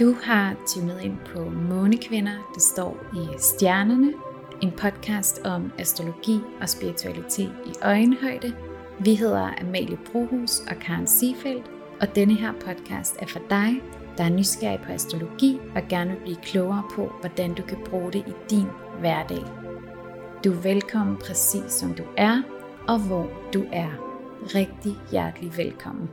Du har tunet ind på Månekvinder, der står i stjernerne, en podcast om astrologi og spiritualitet i øjenhøjde. Vi hedder Amalie Brohus og Karen Siefeldt, og denne her podcast er for dig, der er nysgerrig på astrologi og gerne vil blive klogere på, hvordan du kan bruge det i din hverdag. Du er velkommen præcis som du er, og hvor du er. Rigtig hjertelig velkommen.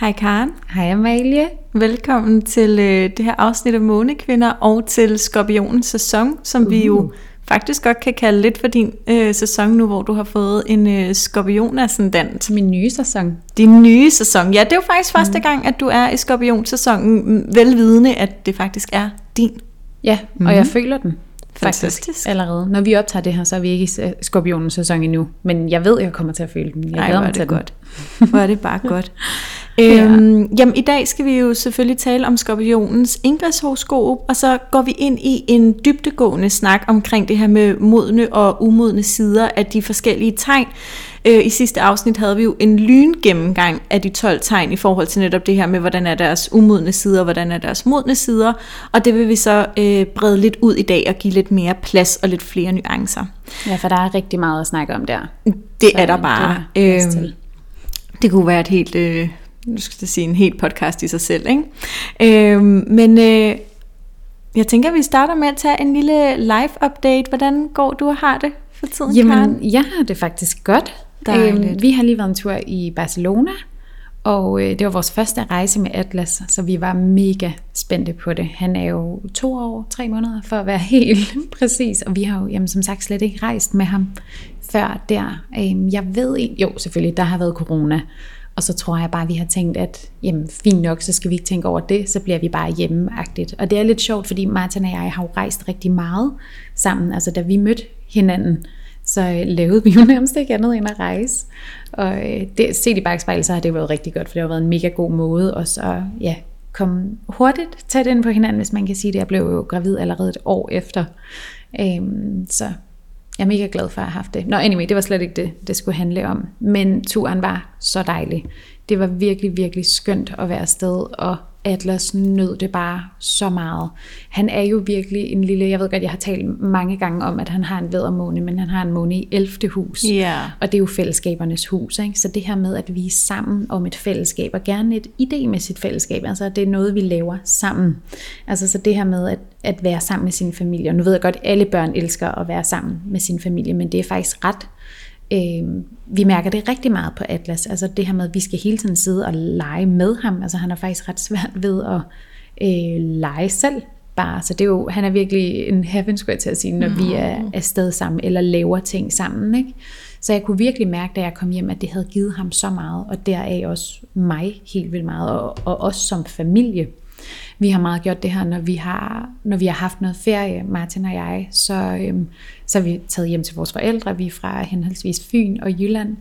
Hej Karen. Hej Amalie. Velkommen til øh, det her afsnit af Månekvinder og til Skorpionens sæson, som uh. vi jo uh. faktisk godt kan kalde lidt for din øh, sæson nu, hvor du har fået en øh, skorpion-ascendant. Min nye sæson. Din nye sæson. Ja, det er jo faktisk mm. første gang, at du er i skorpionsæsonen, velvidende, at det faktisk er din. Ja, og mm. jeg føler den. Fantastisk. Faktisk, allerede. Når vi optager det her, så er vi ikke i skorpionens sæson endnu. Men jeg ved, at jeg kommer til at føle den. Jeg Ej, hvor er det godt. Hvor er det bare godt. Øhm, ja. Jamen i dag skal vi jo selvfølgelig tale om skorpionens indgangshoroskop, og så går vi ind i en dybdegående snak omkring det her med modne og umodne sider af de forskellige tegn. Øh, I sidste afsnit havde vi jo en lyngennemgang af de 12 tegn i forhold til netop det her med, hvordan er deres umodne sider, og hvordan er deres modne sider, og det vil vi så øh, brede lidt ud i dag og give lidt mere plads og lidt flere nuancer. Ja, for der er rigtig meget at snakke om der. Det så, er der bare. Det, øh, det kunne være et helt... Øh, nu skal jeg sige en helt podcast i sig selv, ikke? Øh, men øh, jeg tænker, at vi starter med at tage en lille live-update. Hvordan går du og har det for tiden, Jamen, Karen? jeg har det faktisk godt. Øhm, vi har lige været en tur i Barcelona, og øh, det var vores første rejse med Atlas, så vi var mega spændte på det. Han er jo to år, tre måneder, for at være helt præcis, og vi har jo jamen, som sagt slet ikke rejst med ham før der. Øhm, jeg ved ikke, jo selvfølgelig, der har været corona, og så tror jeg bare, at vi har tænkt, at jamen, fint nok, så skal vi ikke tænke over det, så bliver vi bare hjemmeagtigt. Og det er lidt sjovt, fordi Martin og jeg har jo rejst rigtig meget sammen. Altså da vi mødte hinanden, så øh, lavede vi jo nærmest ikke andet end at rejse. Og øh, det, set i bagspejl, så har det været rigtig godt, for det har været en mega god måde også så ja, komme hurtigt tæt ind på hinanden, hvis man kan sige det. Jeg blev jo gravid allerede et år efter. Øhm, så jeg er mega glad for at have haft det. Nå, anyway, det var slet ikke det, det skulle handle om. Men turen var så dejlig. Det var virkelig, virkelig skønt at være afsted, og Atlas nød det bare så meget. Han er jo virkelig en lille, jeg ved godt, jeg har talt mange gange om, at han har en væddermåne, men han har en måne i 11. hus. Yeah. Og det er jo fællesskabernes hus. Ikke? Så det her med, at vi er sammen om et fællesskab, og gerne et idémæssigt fællesskab, altså det er noget, vi laver sammen. Altså så det her med at, at være sammen med sin familie, og nu ved jeg godt, at alle børn elsker at være sammen med sin familie, men det er faktisk ret Øh, vi mærker det rigtig meget på Atlas, altså det her med, at vi skal hele tiden sidde og lege med ham, altså han er faktisk ret svært ved at øh, lege selv bare, så det er jo, han er virkelig en heaven, skulle jeg til at sige, når mm. vi er afsted sammen, eller laver ting sammen, ikke? Så jeg kunne virkelig mærke, da jeg kom hjem, at det havde givet ham så meget, og deraf også mig helt vildt meget, og, og os som familie. Vi har meget gjort det her, når vi har, når vi har haft noget ferie, Martin og jeg, så, øhm, så er vi taget hjem til vores forældre. Vi er fra henholdsvis Fyn og Jylland.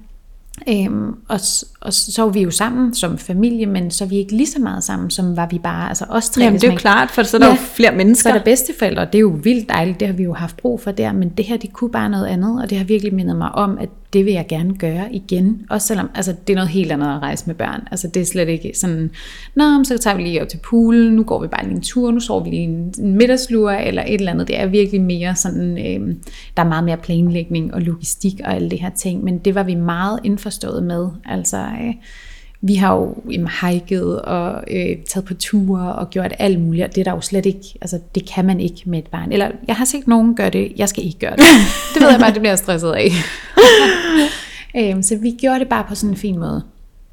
Øhm, og, og så er vi jo sammen som familie, men så er vi ikke lige så meget sammen, som var vi bare, altså os tre. Jamen det er jo klart, for så er der ja, jo flere mennesker. Så er der bedsteforældre, det er jo vildt dejligt, det har vi jo haft brug for der, men det her, det kunne bare noget andet, og det har virkelig mindet mig om, at det vil jeg gerne gøre igen. Også selvom, altså det er noget helt andet at rejse med børn. Altså det er slet ikke sådan, nå, så tager vi lige op til poolen, nu går vi bare lige en tur, nu sover vi lige en, middagslur, eller et eller andet. Det er virkelig mere sådan, øh, der er meget mere planlægning og logistik og alle det her ting, men det var vi meget indforstået med. Altså, øh, vi har jo jamen, hiket og øh, taget på ture og gjort alt muligt, det er der jo slet ikke, altså det kan man ikke med et barn. Eller jeg har set nogen gøre det, jeg skal ikke gøre det. Det ved jeg bare, det bliver jeg stresset af. øhm, så vi gjorde det bare på sådan en fin måde.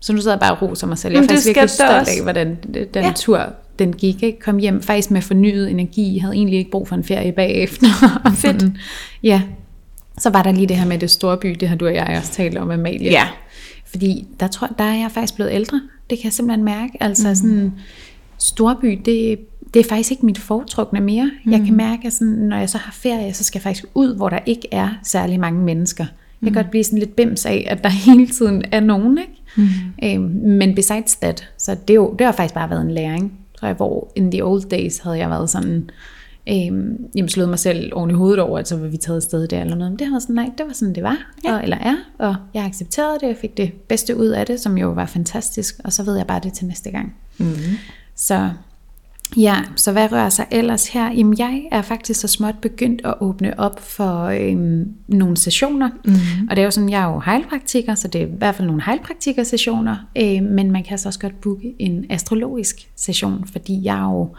Så nu sidder jeg bare og roser mig selv. Jeg er faktisk virkelig stolt af, hvordan den ja. tur den gik. Ikke? Kom hjem faktisk med fornyet energi. Jeg havde egentlig ikke brug for en ferie bagefter. Fedt. ja. Så var der lige det her med det store by, det har du og jeg også talt om, Amalie. Ja. Fordi der, tror, der er jeg faktisk blevet ældre. Det kan jeg simpelthen mærke. Altså mm. sådan, storby, det, det er faktisk ikke mit foretrukne mere. Mm. Jeg kan mærke, at sådan, når jeg så har ferie, så skal jeg faktisk ud, hvor der ikke er særlig mange mennesker. Jeg kan mm. godt blive sådan lidt bims af, at der hele tiden er nogen. Ikke? Mm. Øhm, men besides that, så det, jo, det har faktisk bare været en læring. Tror jeg, hvor in the old days havde jeg været sådan, øhm, jamen slået mig selv oven i hovedet over, at så var vi taget afsted der eller noget. Men det var sådan, nej, det var sådan, det var, ja. og, eller er, og jeg accepterede det, og fik det bedste ud af det, som jo var fantastisk, og så ved jeg bare det til næste gang. Mm. Så Ja, så hvad rører sig ellers her? Jamen, jeg er faktisk så småt begyndt at åbne op for øhm, nogle sessioner. Mm. Og det er jo sådan, jeg er jo heilpraktiker, så det er i hvert fald nogle heilpraktikersessioner. Øh, men man kan så også godt booke en astrologisk session, fordi jeg er jo,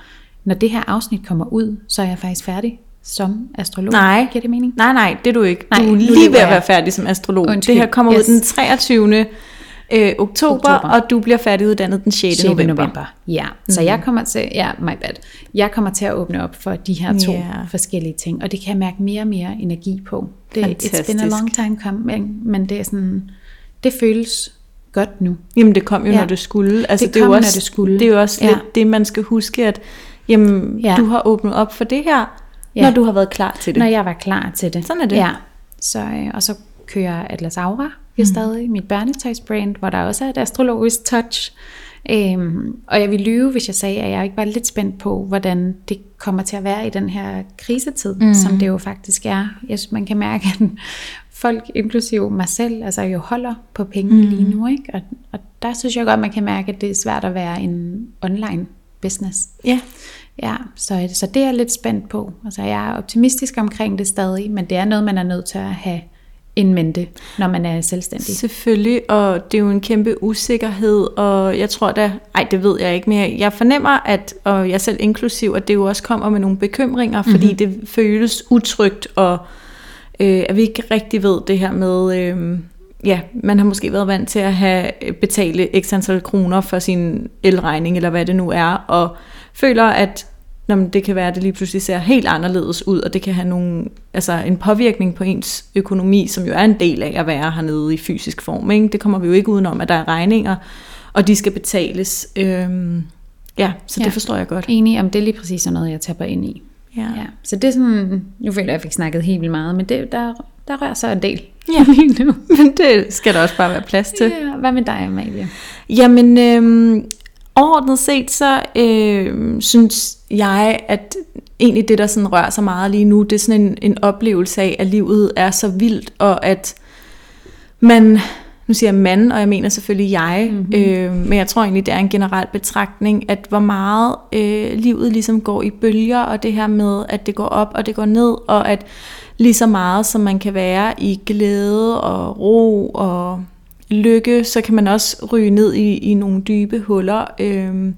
når det her afsnit kommer ud, så er jeg faktisk færdig som astrolog. Nej. Giver det mening? Nej, nej, det er du ikke. Nej, du er lige ved at være færdig som astrolog. Undskyld. Det her kommer yes. ud den 23 øh, oktober, oktober, og du bliver færdiguddannet den 6. 6. november. november. Ja, så mm. jeg kommer til, ja, my bad. Jeg kommer til at åbne op for de her to yeah. forskellige ting, og det kan jeg mærke mere og mere energi på. Det, Fantastisk. it's been a long time coming, men det er sådan, det føles godt nu. Jamen det kom jo, ja. når det skulle. Altså, det, det, kom, er jo også, når det skulle. Det er jo også ja. lidt det, man skal huske, at jamen, ja. du har åbnet op for det her, ja. når du har været klar til det. Når jeg var klar til det. Sådan er det. Ja. Så, øh, og så kører Atlas Aura jo mm. stadig, mit børnetøjsbrand, hvor der også er et astrologisk touch. Øhm, og jeg vil lyve, hvis jeg sagde, at jeg ikke var lidt spændt på, hvordan det kommer til at være i den her krisetid, mm. som det jo faktisk er. Jeg synes, man kan mærke, at folk, inklusive mig selv, altså jo holder på penge mm. lige nu. Ikke? Og, og der synes jeg godt, man kan mærke, at det er svært at være en online business. Ja. Ja, så, så det er jeg lidt spændt på. Altså jeg er optimistisk omkring det stadig, men det er noget, man er nødt til at have en mente, når man er selvstændig. Selvfølgelig, og det er jo en kæmpe usikkerhed, og jeg tror da, ej det ved jeg ikke mere, jeg fornemmer, at, og jeg selv inklusiv, at det jo også kommer med nogle bekymringer, fordi mm-hmm. det føles utrygt, og øh, at vi ikke rigtig ved det her med, øh, ja, man har måske været vant til at have betale x antal kroner for sin elregning, eller hvad det nu er, og føler, at når det kan være, at det lige pludselig ser helt anderledes ud, og det kan have nogle, altså en påvirkning på ens økonomi, som jo er en del af at være hernede i fysisk form. Ikke? Det kommer vi jo ikke udenom, at der er regninger, og de skal betales. Øhm, ja, så ja. det forstår jeg godt. Enig om det er lige præcis sådan noget, jeg tapper ind i. Ja. ja. Så det er sådan, nu føler jeg, at jeg fik snakket helt vildt meget, men det, der, der rører sig en del ja. lige nu. men det skal der også bare være plads til. Ja, hvad med dig, Amalie? Jamen, øhm, overordnet set, så øh, synes jeg, at egentlig det, der sådan rører sig meget lige nu, det er sådan en, en oplevelse af, at livet er så vildt, og at man, nu siger jeg mand, og jeg mener selvfølgelig jeg, mm-hmm. øh, men jeg tror egentlig, det er en generel betragtning, at hvor meget øh, livet ligesom går i bølger, og det her med, at det går op og det går ned, og at lige så meget som man kan være i glæde og ro og lykke, så kan man også ryge ned i, i nogle dybe huller. Øhm,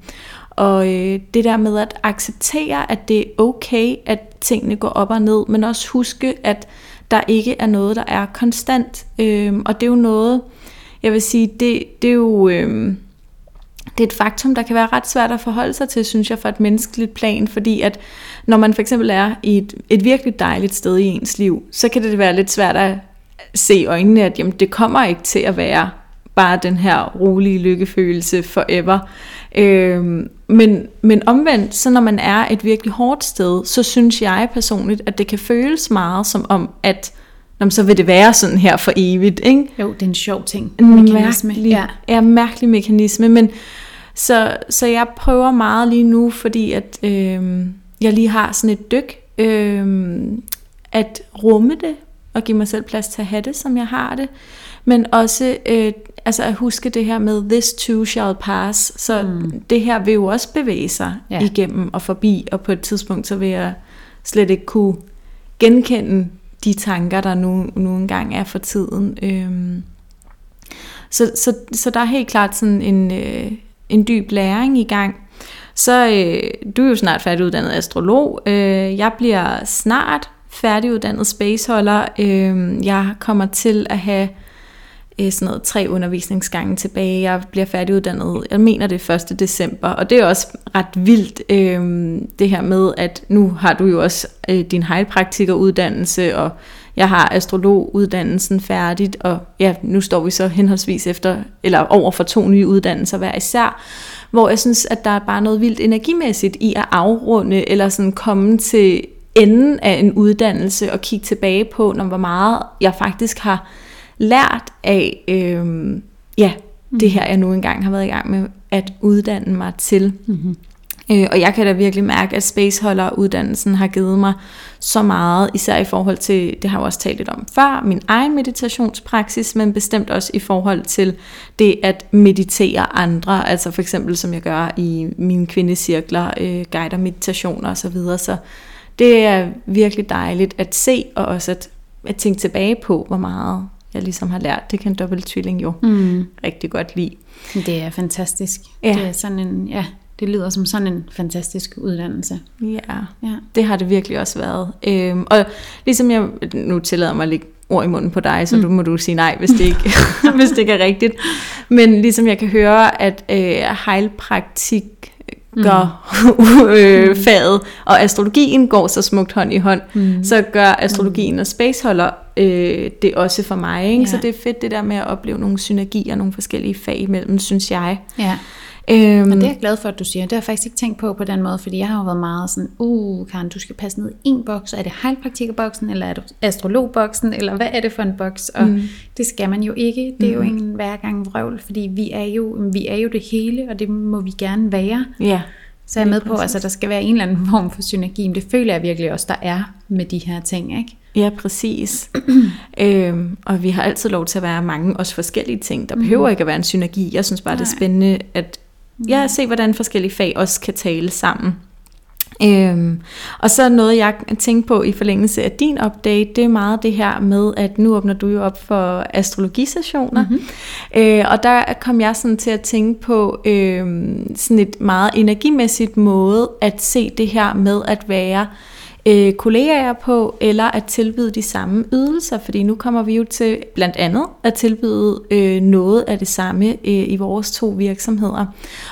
og øh, det der med at acceptere, at det er okay, at tingene går op og ned, men også huske, at der ikke er noget, der er konstant. Øhm, og det er jo noget, jeg vil sige, det, det er jo... Øh, det er et faktum, der kan være ret svært at forholde sig til, synes jeg, for et menneskeligt plan, fordi at når man for eksempel er i et, et virkelig dejligt sted i ens liv, så kan det være lidt svært at se i øjnene, at jamen, det kommer ikke til at være bare den her rolige lykkefølelse forever. Øhm, men, men omvendt, så når man er et virkelig hårdt sted, så synes jeg personligt, at det kan føles meget som om, at Nå, så vil det være sådan her for evigt, ikke? Jo, det er en sjov ting. Mekanisme. Mærkelig, ja. ja, mærkelig mekanisme. Men, så, så jeg prøver meget lige nu, fordi at øh, jeg lige har sådan et dyk, øh, at rumme det, og give mig selv plads til at have det, som jeg har det. Men også øh, altså at huske det her med, this too shall pass. Så mm. det her vil jo også bevæge sig ja. igennem og forbi, og på et tidspunkt, så vil jeg slet ikke kunne genkende de tanker, der nu, nu engang er for tiden. Øhm, så, så, så der er helt klart sådan en, øh, en dyb læring i gang. Så øh, du er jo snart færdiguddannet astrolog. Øh, jeg bliver snart færdiguddannet spaceholder. Øh, jeg kommer til at have øh, sådan noget tre undervisningsgange tilbage. Jeg bliver færdiguddannet, jeg mener det er 1. december, og det er også ret vildt, øh, det her med, at nu har du jo også øh, din heilpraktikeruddannelse, og jeg har astrologuddannelsen færdigt, og ja, nu står vi så henholdsvis efter, eller over for to nye uddannelser hver især, hvor jeg synes, at der er bare noget vildt energimæssigt i at afrunde, eller sådan komme til enden af en uddannelse og kigge tilbage på, når hvor meget jeg faktisk har lært af, øh, ja, mm. det her jeg nu engang har været i gang med at uddanne mig til. Mm-hmm. Øh, og jeg kan da virkelig mærke, at spaceholder-uddannelsen har givet mig så meget, især i forhold til, det har jeg også talt lidt om før, min egen meditationspraksis, men bestemt også i forhold til det at meditere andre, altså for eksempel som jeg gør i mine kvindecirkler, øh, guider meditationer osv. Så, videre. så det er virkelig dejligt at se, og også at, at tænke tilbage på, hvor meget jeg ligesom har lært. Det kan en dobbelt tvilling jo mm. rigtig godt lide. Det er fantastisk. Ja. Det er sådan en, ja, det lyder som sådan en fantastisk uddannelse. Ja, ja. det har det virkelig også været. Øhm, og ligesom jeg, nu tillader mig at lægge ord i munden på dig, så mm. du må du sige nej, hvis det, ikke, hvis det ikke er rigtigt. Men ligesom jeg kan høre, at øh, heilpraktik gør mm. øh, faget, og astrologien går så smukt hånd i hånd, mm. så gør astrologien og spaceholder øh, det også for mig. Ikke? Ja. Så det er fedt det der med at opleve nogle synergier, nogle forskellige fag imellem, synes jeg. Ja. Øhm, og det er jeg glad for, at du siger. Det har jeg faktisk ikke tænkt på på den måde, fordi jeg har jo været meget sådan, uh, Karen, du skal passe ned i en boks. Er det heilpraktikerboksen, eller er det astrologboksen, eller hvad er det for en boks? Og mm. det skal man jo ikke. Det er mm. jo ingen hver gang vrøvl, fordi vi er, jo, vi er jo det hele, og det må vi gerne være. Ja. Så jeg er med på, at altså, der skal være en eller anden form for synergi, men det føler jeg virkelig også, der er med de her ting, ikke? Ja, præcis. øhm, og vi har altid lov til at være mange også forskellige ting. Der behøver mm. ikke at være en synergi. Jeg synes bare, Nej. det er spændende at ja, se, hvordan forskellige fag også kan tale sammen. Øhm, og så noget, jeg tænkte på i forlængelse af din update, det er meget det her med, at nu åbner du jo op for astrologisessioner. Mm-hmm. Øh, og der kom jeg sådan til at tænke på øh, sådan et meget energimæssigt måde at se det her med at være øh, Øh, kollegaer på, eller at tilbyde de samme ydelser, fordi nu kommer vi jo til blandt andet at tilbyde øh, noget af det samme øh, i vores to virksomheder.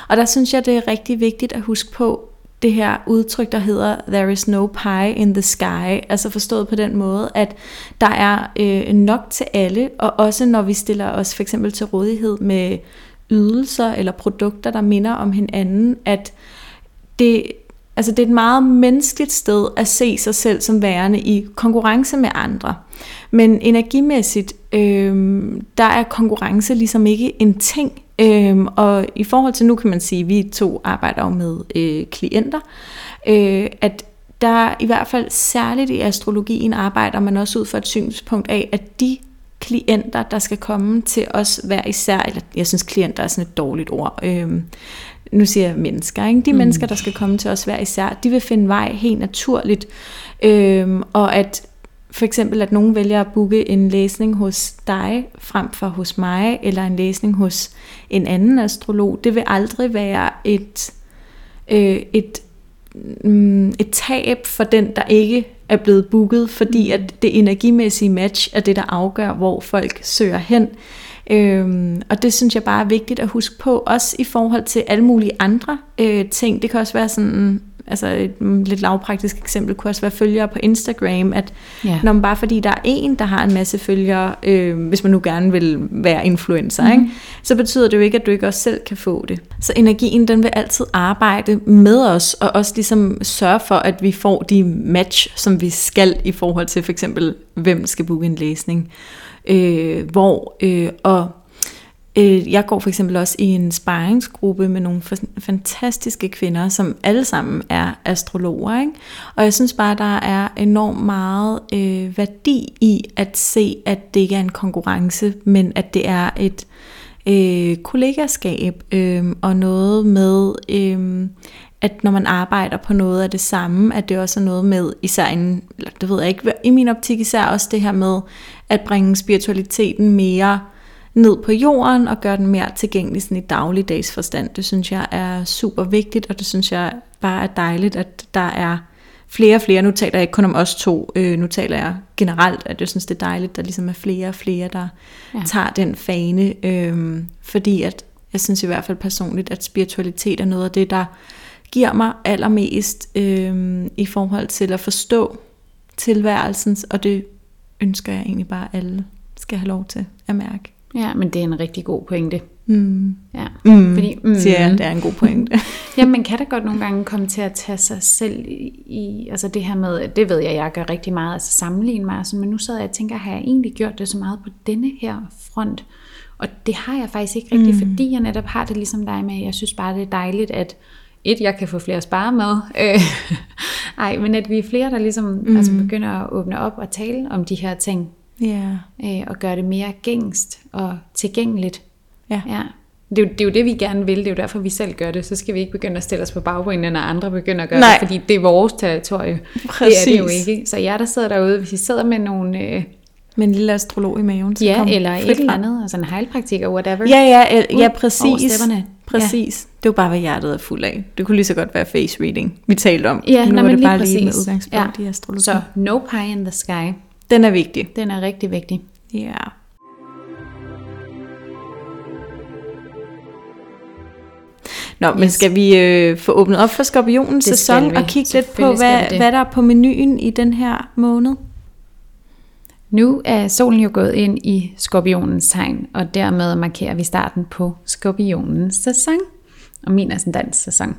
Og der synes jeg, det er rigtig vigtigt at huske på, det her udtryk, der hedder There is no pie in the sky, altså forstået på den måde, at der er øh, nok til alle, og også når vi stiller os for eksempel til rådighed med ydelser eller produkter, der minder om hinanden, at det, Altså det er et meget menneskeligt sted at se sig selv som værende i konkurrence med andre. Men energimæssigt, øh, der er konkurrence ligesom ikke en ting. Øh, og i forhold til nu kan man sige, at vi to arbejder jo med øh, klienter, øh, at der i hvert fald særligt i astrologien arbejder man også ud fra et synspunkt af, at de klienter, der skal komme til os hver især, eller jeg synes klienter er sådan et dårligt ord, øh, nu siger jeg mennesker, ikke? de mm. mennesker, der skal komme til os hver især, de vil finde vej helt naturligt, øhm, og at for eksempel, at nogen vælger at booke en læsning hos dig, frem for hos mig, eller en læsning hos en anden astrolog, det vil aldrig være et, øh, et, mm, et tab for den, der ikke er blevet booket, fordi mm. at det energimæssige match er det, der afgør, hvor folk søger hen. Øhm, og det synes jeg bare er vigtigt at huske på, også i forhold til alle mulige andre øh, ting. Det kan også være sådan, altså et lidt lavpraktisk eksempel kunne også være følgere på Instagram, at ja. når man bare fordi der er en, der har en masse følgere, øh, hvis man nu gerne vil være influencer, mm. ikke, så betyder det jo ikke, at du ikke også selv kan få det. Så energien, den vil altid arbejde med os, og også ligesom sørge for, at vi får de match, som vi skal i forhold til for eksempel, hvem skal booke en læsning øh, hvor, øh, og øh, jeg går for eksempel også i en sparringsgruppe med nogle fantastiske kvinder, som alle sammen er astrologer, ikke? og jeg synes bare, der er enormt meget øh, værdi i at se, at det ikke er en konkurrence, men at det er et øh, kollegaskab øh, og noget med, øh, at når man arbejder på noget af det samme, at det også er noget med, især en, det ved jeg ikke, i min optik især også det her med at bringe spiritualiteten mere ned på jorden og gøre den mere tilgængelig sådan i dagligdags forstand. Det synes jeg er super vigtigt, og det synes jeg bare er dejligt, at der er flere og flere. Nu taler jeg ikke kun om os to, øh, nu taler jeg generelt, at jeg synes, det er dejligt, at der ligesom er flere og flere, der ja. tager den fane. Øh, fordi at jeg synes i hvert fald personligt, at spiritualitet er noget af det, der giver mig allermest øh, i forhold til at forstå tilværelsen, og det ønsker jeg egentlig bare, alle skal have lov til at mærke. Ja, men det er en rigtig god pointe. Mm. Ja. Mm. Fordi, mm, siger jeg, det er en god pointe. ja, man kan da godt nogle gange komme til at tage sig selv i, altså det her med, det ved jeg, jeg gør rigtig meget, altså sammenligne mig, altså, men nu sad jeg og tænker, har jeg egentlig gjort det så meget på denne her front? Og det har jeg faktisk ikke rigtigt, mm. fordi jeg netop har det ligesom dig med, jeg synes bare, det er dejligt, at et, jeg kan få flere spare med. Øh, ej, men at vi er flere, der ligesom mm. altså begynder at åbne op og tale om de her ting. Ja. Øh, og gøre det mere gængst og tilgængeligt. Ja. ja. Det, er jo, det er jo det, vi gerne vil. Det er jo derfor, vi selv gør det. Så skal vi ikke begynde at stille os på bagbenene, når andre begynder at gøre Nej. det, fordi det er vores territorie. Præcis. Det er det jo ikke. Så jer, der sidder derude, hvis I sidder med nogle... Øh, Med en lille astrolog i maven. Så ja, kom eller et eller andet, altså en heilpraktiker, whatever. Ja, ja, ja, over præcis. stepperne. Præcis. Det er jo bare, hvad hjertet er fuld af. Det kunne lige så godt være face reading, vi talte om. Ja, nu nej, var men det lige bare lige med præcis. udgangspunkt Ja. i astrologi. Så no pie in the sky, Den er vigtig. den er rigtig vigtig. Ja. Nå, men Yes. skal vi øh, få åbnet op for skorpionens Det sæson og kigge lidt på, hvad, det. hvad der er på menuen i den her måned? Nu er solen jo gået ind i skorpionens tegn, og dermed markerer vi starten på skorpionens sæson. Og min ascendans sæson.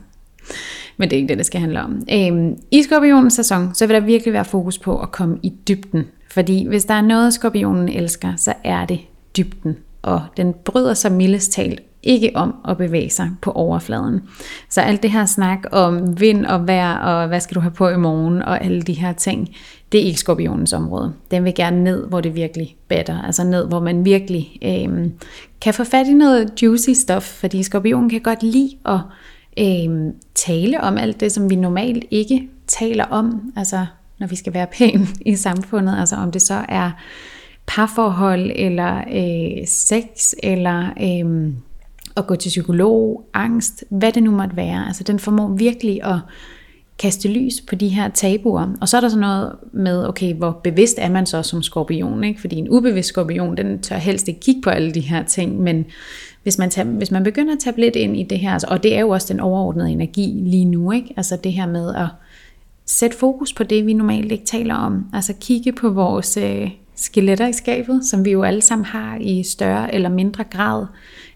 Men det er ikke det, det skal handle om. Øhm, I skorpionens sæson, så vil der virkelig være fokus på at komme i dybden. Fordi hvis der er noget, skorpionen elsker, så er det dybden. Og den bryder sig mildest talt ikke om at bevæge sig på overfladen. Så alt det her snak om vind og vejr, og hvad skal du have på i morgen, og alle de her ting, det er ikke skorpionens område. Den vil gerne ned, hvor det virkelig batter. Altså ned, hvor man virkelig øh, kan få fat i noget juicy stuff, fordi skorpionen kan godt lide at øh, tale om alt det, som vi normalt ikke taler om, altså når vi skal være pæne i samfundet, altså om det så er parforhold, eller øh, sex, eller øh, at gå til psykolog, angst, hvad det nu måtte være. Altså den formår virkelig at kaste lys på de her tabuer. Og så er der sådan noget med, okay, hvor bevidst er man så som skorpion? Ikke? Fordi en ubevidst skorpion, den tør helst ikke kigge på alle de her ting, men hvis man, tager, hvis man begynder at tage lidt ind i det her, altså, og det er jo også den overordnede energi lige nu, ikke? altså det her med at sætte fokus på det, vi normalt ikke taler om. Altså kigge på vores øh, skeletter i skabet, som vi jo alle sammen har i større eller mindre grad.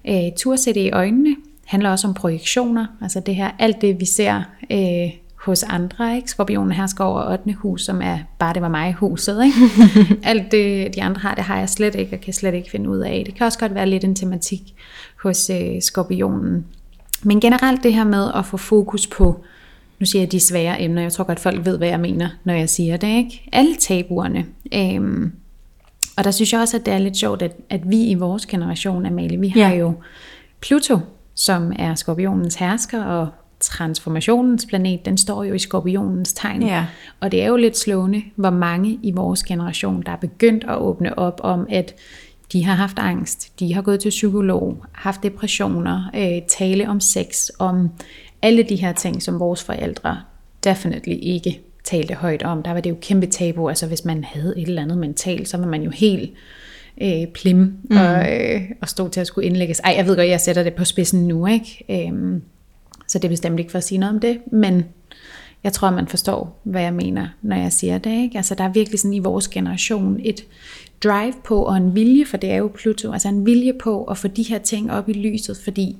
Øh, tur sætte i øjnene handler også om projektioner. Altså det her, alt det vi ser øh, hos andre. Ikke? Skorpionen her skal over 8. hus, som er bare det var mig huset. Ikke? alt det de andre har, det har jeg slet ikke, og kan slet ikke finde ud af. Det kan også godt være lidt en tematik hos øh, skorpionen. Men generelt det her med at få fokus på nu siger jeg de svære emner, jeg tror godt folk ved, hvad jeg mener, når jeg siger det, ikke? Alle tabuerne. Øhm, og der synes jeg også, at det er lidt sjovt, at, at vi i vores generation, Amalie, vi har Ja. jo Pluto, som er skorpionens hersker, og transformationens planet, den står jo i skorpionens tegn. Ja. Og det er jo lidt slående, hvor mange i vores generation, der er begyndt at åbne op om, at de har haft angst, de har gået til psykolog, haft depressioner, øh, tale om sex, om alle de her ting, som vores forældre definitely ikke talte højt om. Der var det jo kæmpe tabu, altså hvis man havde et eller andet mentalt, så var man jo helt øh, plim mm. og, øh, og stod til at skulle indlægges. Ej, jeg ved godt, jeg sætter det på spidsen nu, ikke? Øhm, så det er bestemt ikke for at sige noget om det, men jeg tror, man forstår, hvad jeg mener, når jeg siger det. Ikke? Altså, der er virkelig sådan i vores generation et drive på og en vilje, for det er jo Pluto, altså en vilje på at få de her ting op i lyset, fordi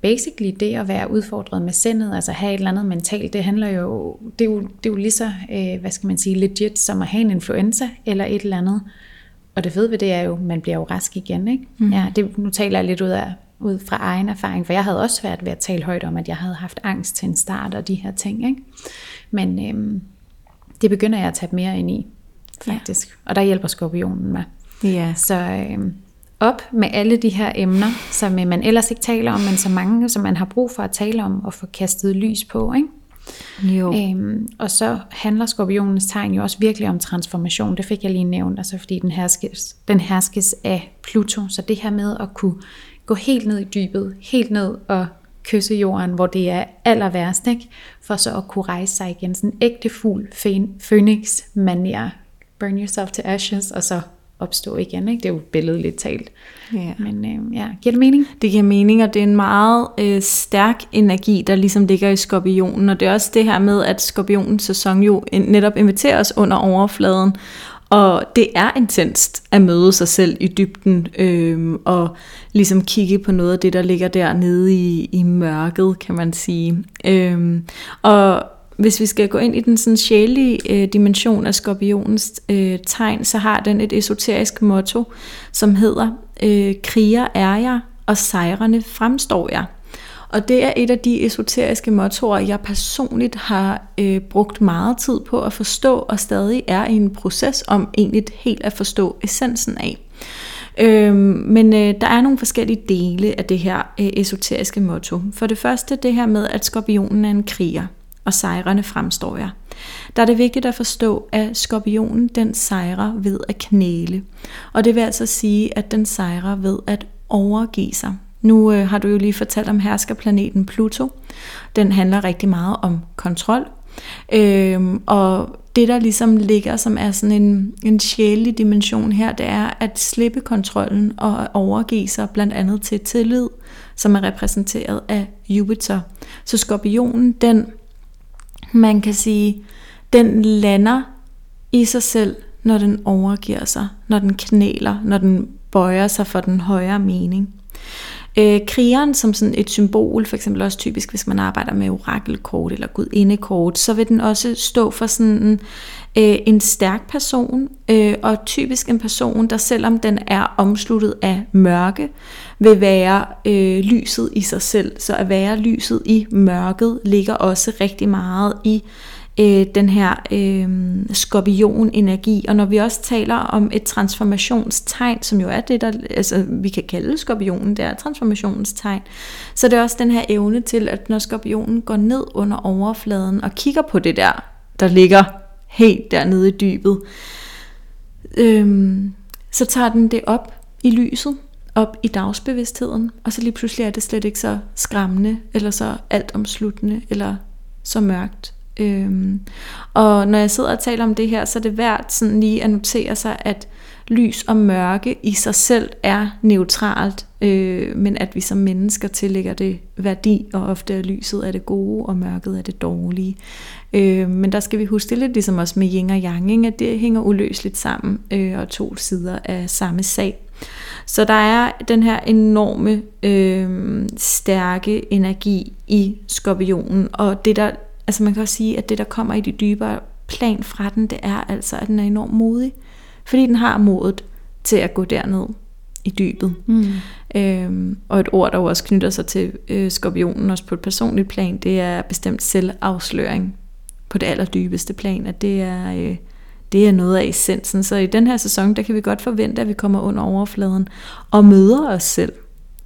basically det at være udfordret med sindet, altså have et eller andet mentalt, det handler jo, det er jo, det er jo lige så, øh, hvad skal man sige, legit som at have en influenza eller et eller andet. Og det fede ved det er jo, man bliver jo rask igen, ikke? Mm. Ja, det, nu taler jeg lidt ud, af, ud fra egen erfaring, for jeg havde også svært ved at tale højt om, at jeg havde haft angst til en start og de her ting, ikke? Men øhm, det begynder jeg at tage mere ind i, faktisk. Ja. Og der hjælper skorpionen mig. Ja. Så øhm, op med alle de her emner, som øh, man ellers ikke taler om, men så mange, som man har brug for at tale om og få kastet lys på, ikke? Jo. Øhm, og så handler skorpionens tegn jo også virkelig om transformation. Det fik jeg lige nævnt, altså fordi den herskes, den herskes af Pluto. Så det her med at kunne gå helt ned i dybet, helt ned og kysse jorden, hvor det er aller værst, ikke? for så at kunne rejse sig igen. Sådan en ægte fugl, phoenix manier burn yourself to ashes, og så opstå igen. Ikke? Det er jo billedligt talt. Ja. Men øh, ja, giver det mening? Det giver mening, og det er en meget øh, stærk energi, der ligesom ligger i skorpionen. Og det er også det her med, at skorpionens sæson jo netop inviterer os under overfladen. Og det er intenst at møde sig selv i dybden, øh, og ligesom kigge på noget af det, der ligger dernede i, i mørket, kan man sige. Øh, og hvis vi skal gå ind i den sådan sjælige øh, dimension af skorpionens øh, tegn, så har den et esoterisk motto, som hedder, øh, kriger er jeg, og sejrene fremstår jeg. Og det er et af de esoteriske mottoer, jeg personligt har øh, brugt meget tid på at forstå, og stadig er i en proces om egentlig helt at forstå essensen af. Øh, men øh, der er nogle forskellige dele af det her øh, esoteriske motto. For det første det her med, at skorpionen er en kriger, og sejrene fremstår jeg. Der er det vigtigt at forstå, at skorpionen den sejrer ved at knæle. Og det vil altså sige, at den sejrer ved at overgive sig. Nu øh, har du jo lige fortalt om herskerplaneten Pluto. Den handler rigtig meget om kontrol. Øhm, og det, der ligesom ligger, som er sådan en, en sjælelig dimension her, det er at slippe kontrollen og overgive sig blandt andet til tillid, som er repræsenteret af Jupiter. Så skorpionen, den, man kan sige, den lander i sig selv, når den overgiver sig, når den knæler, når den bøjer sig for den højere mening. Øh, krigeren som sådan et symbol, for eksempel også typisk, hvis man arbejder med orakelkort eller gudindekort, så vil den også stå for sådan en, øh, en stærk person, øh, og typisk en person, der selvom den er omsluttet af mørke, vil være øh, lyset i sig selv. Så at være lyset i mørket ligger også rigtig meget i øh, Øh, den her øh, skorpion-energi. Og når vi også taler om et transformationstegn, som jo er det, der altså, vi kan kalde skorpionen, det er transformationstegn, så det er også den her evne til, at når skorpionen går ned under overfladen og kigger på det der, der ligger helt dernede i dybet, øh, så tager den det op i lyset, op i dagsbevidstheden, og så lige pludselig er det slet ikke så skræmmende, eller så altomsluttende, eller så mørkt. Øhm, og når jeg sidder og taler om det her, så er det værd sådan lige at notere sig, at lys og mørke i sig selv er neutralt, øh, men at vi som mennesker tillægger det værdi, og ofte er lyset er det gode, og mørket er det dårlige. Øh, men der skal vi huske det lidt ligesom også med yin og yang, ikke? at det hænger uløseligt sammen, øh, og to sider af samme sag. Så der er den her enorme øh, stærke energi i skorpionen, og det der Altså man kan også sige, at det der kommer i de dybere plan fra den, det er altså, at den er enormt modig. Fordi den har modet til at gå derned i dybet. Mm. Øhm, og et ord, der også knytter sig til øh, skorpionen, også på et personligt plan, det er bestemt selvafsløring på det allerdybeste plan, at det er, øh, det er noget af essensen. Så i den her sæson, der kan vi godt forvente, at vi kommer under overfladen og møder os selv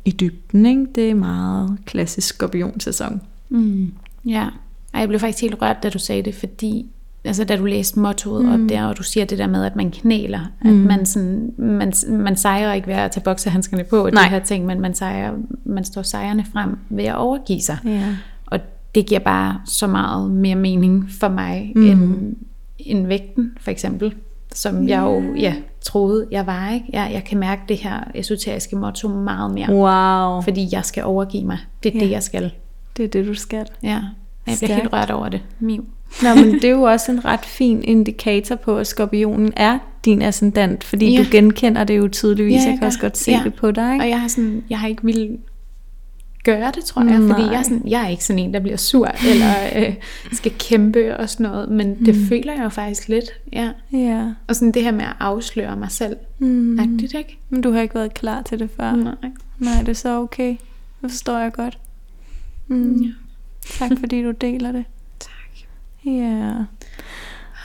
i dybden. Ikke? Det er meget klassisk skorpionsæson. Mm. Ja. Ej, jeg blev faktisk helt rørt, da du sagde det, fordi altså da du læste mottoet mm. op der, og du siger det der med, at man knæler, mm. at man, sådan, man, man sejrer ikke ved at tage boksehandskerne på, og de her ting, men man, sejrer, man står sejrene frem ved at overgive sig. Ja. Og det giver bare så meget mere mening for mig, mm. end, end vægten, for eksempel, som yeah. jeg jo ja, troede, jeg var. ikke. Jeg, jeg kan mærke det her esoteriske motto meget mere. Wow. Fordi jeg skal overgive mig. Det er yeah. det, jeg skal. Det er det, du skal. Ja. Jeg bliver helt rørt over det. Miu. Nå, men det er jo også en ret fin indikator på, at skorpionen er din ascendant, fordi ja. du genkender det jo tydeligvis. Ja, jeg, jeg kan også godt se ja. det på dig. Ikke? Og jeg har, sådan, jeg har ikke vil gøre det, tror jeg, Nej. fordi jeg er, sådan, jeg er ikke sådan en, der bliver sur, eller øh, skal kæmpe og sådan noget, men mm. det føler jeg jo faktisk lidt, ja. ja. Og sådan det her med at afsløre mig selv, mm. agtigt, ikke? Men du har ikke været klar til det før. Nej. Nej, det er så okay. Det forstår jeg godt. Mm. Ja. Tak fordi du deler det. Tak. Ja.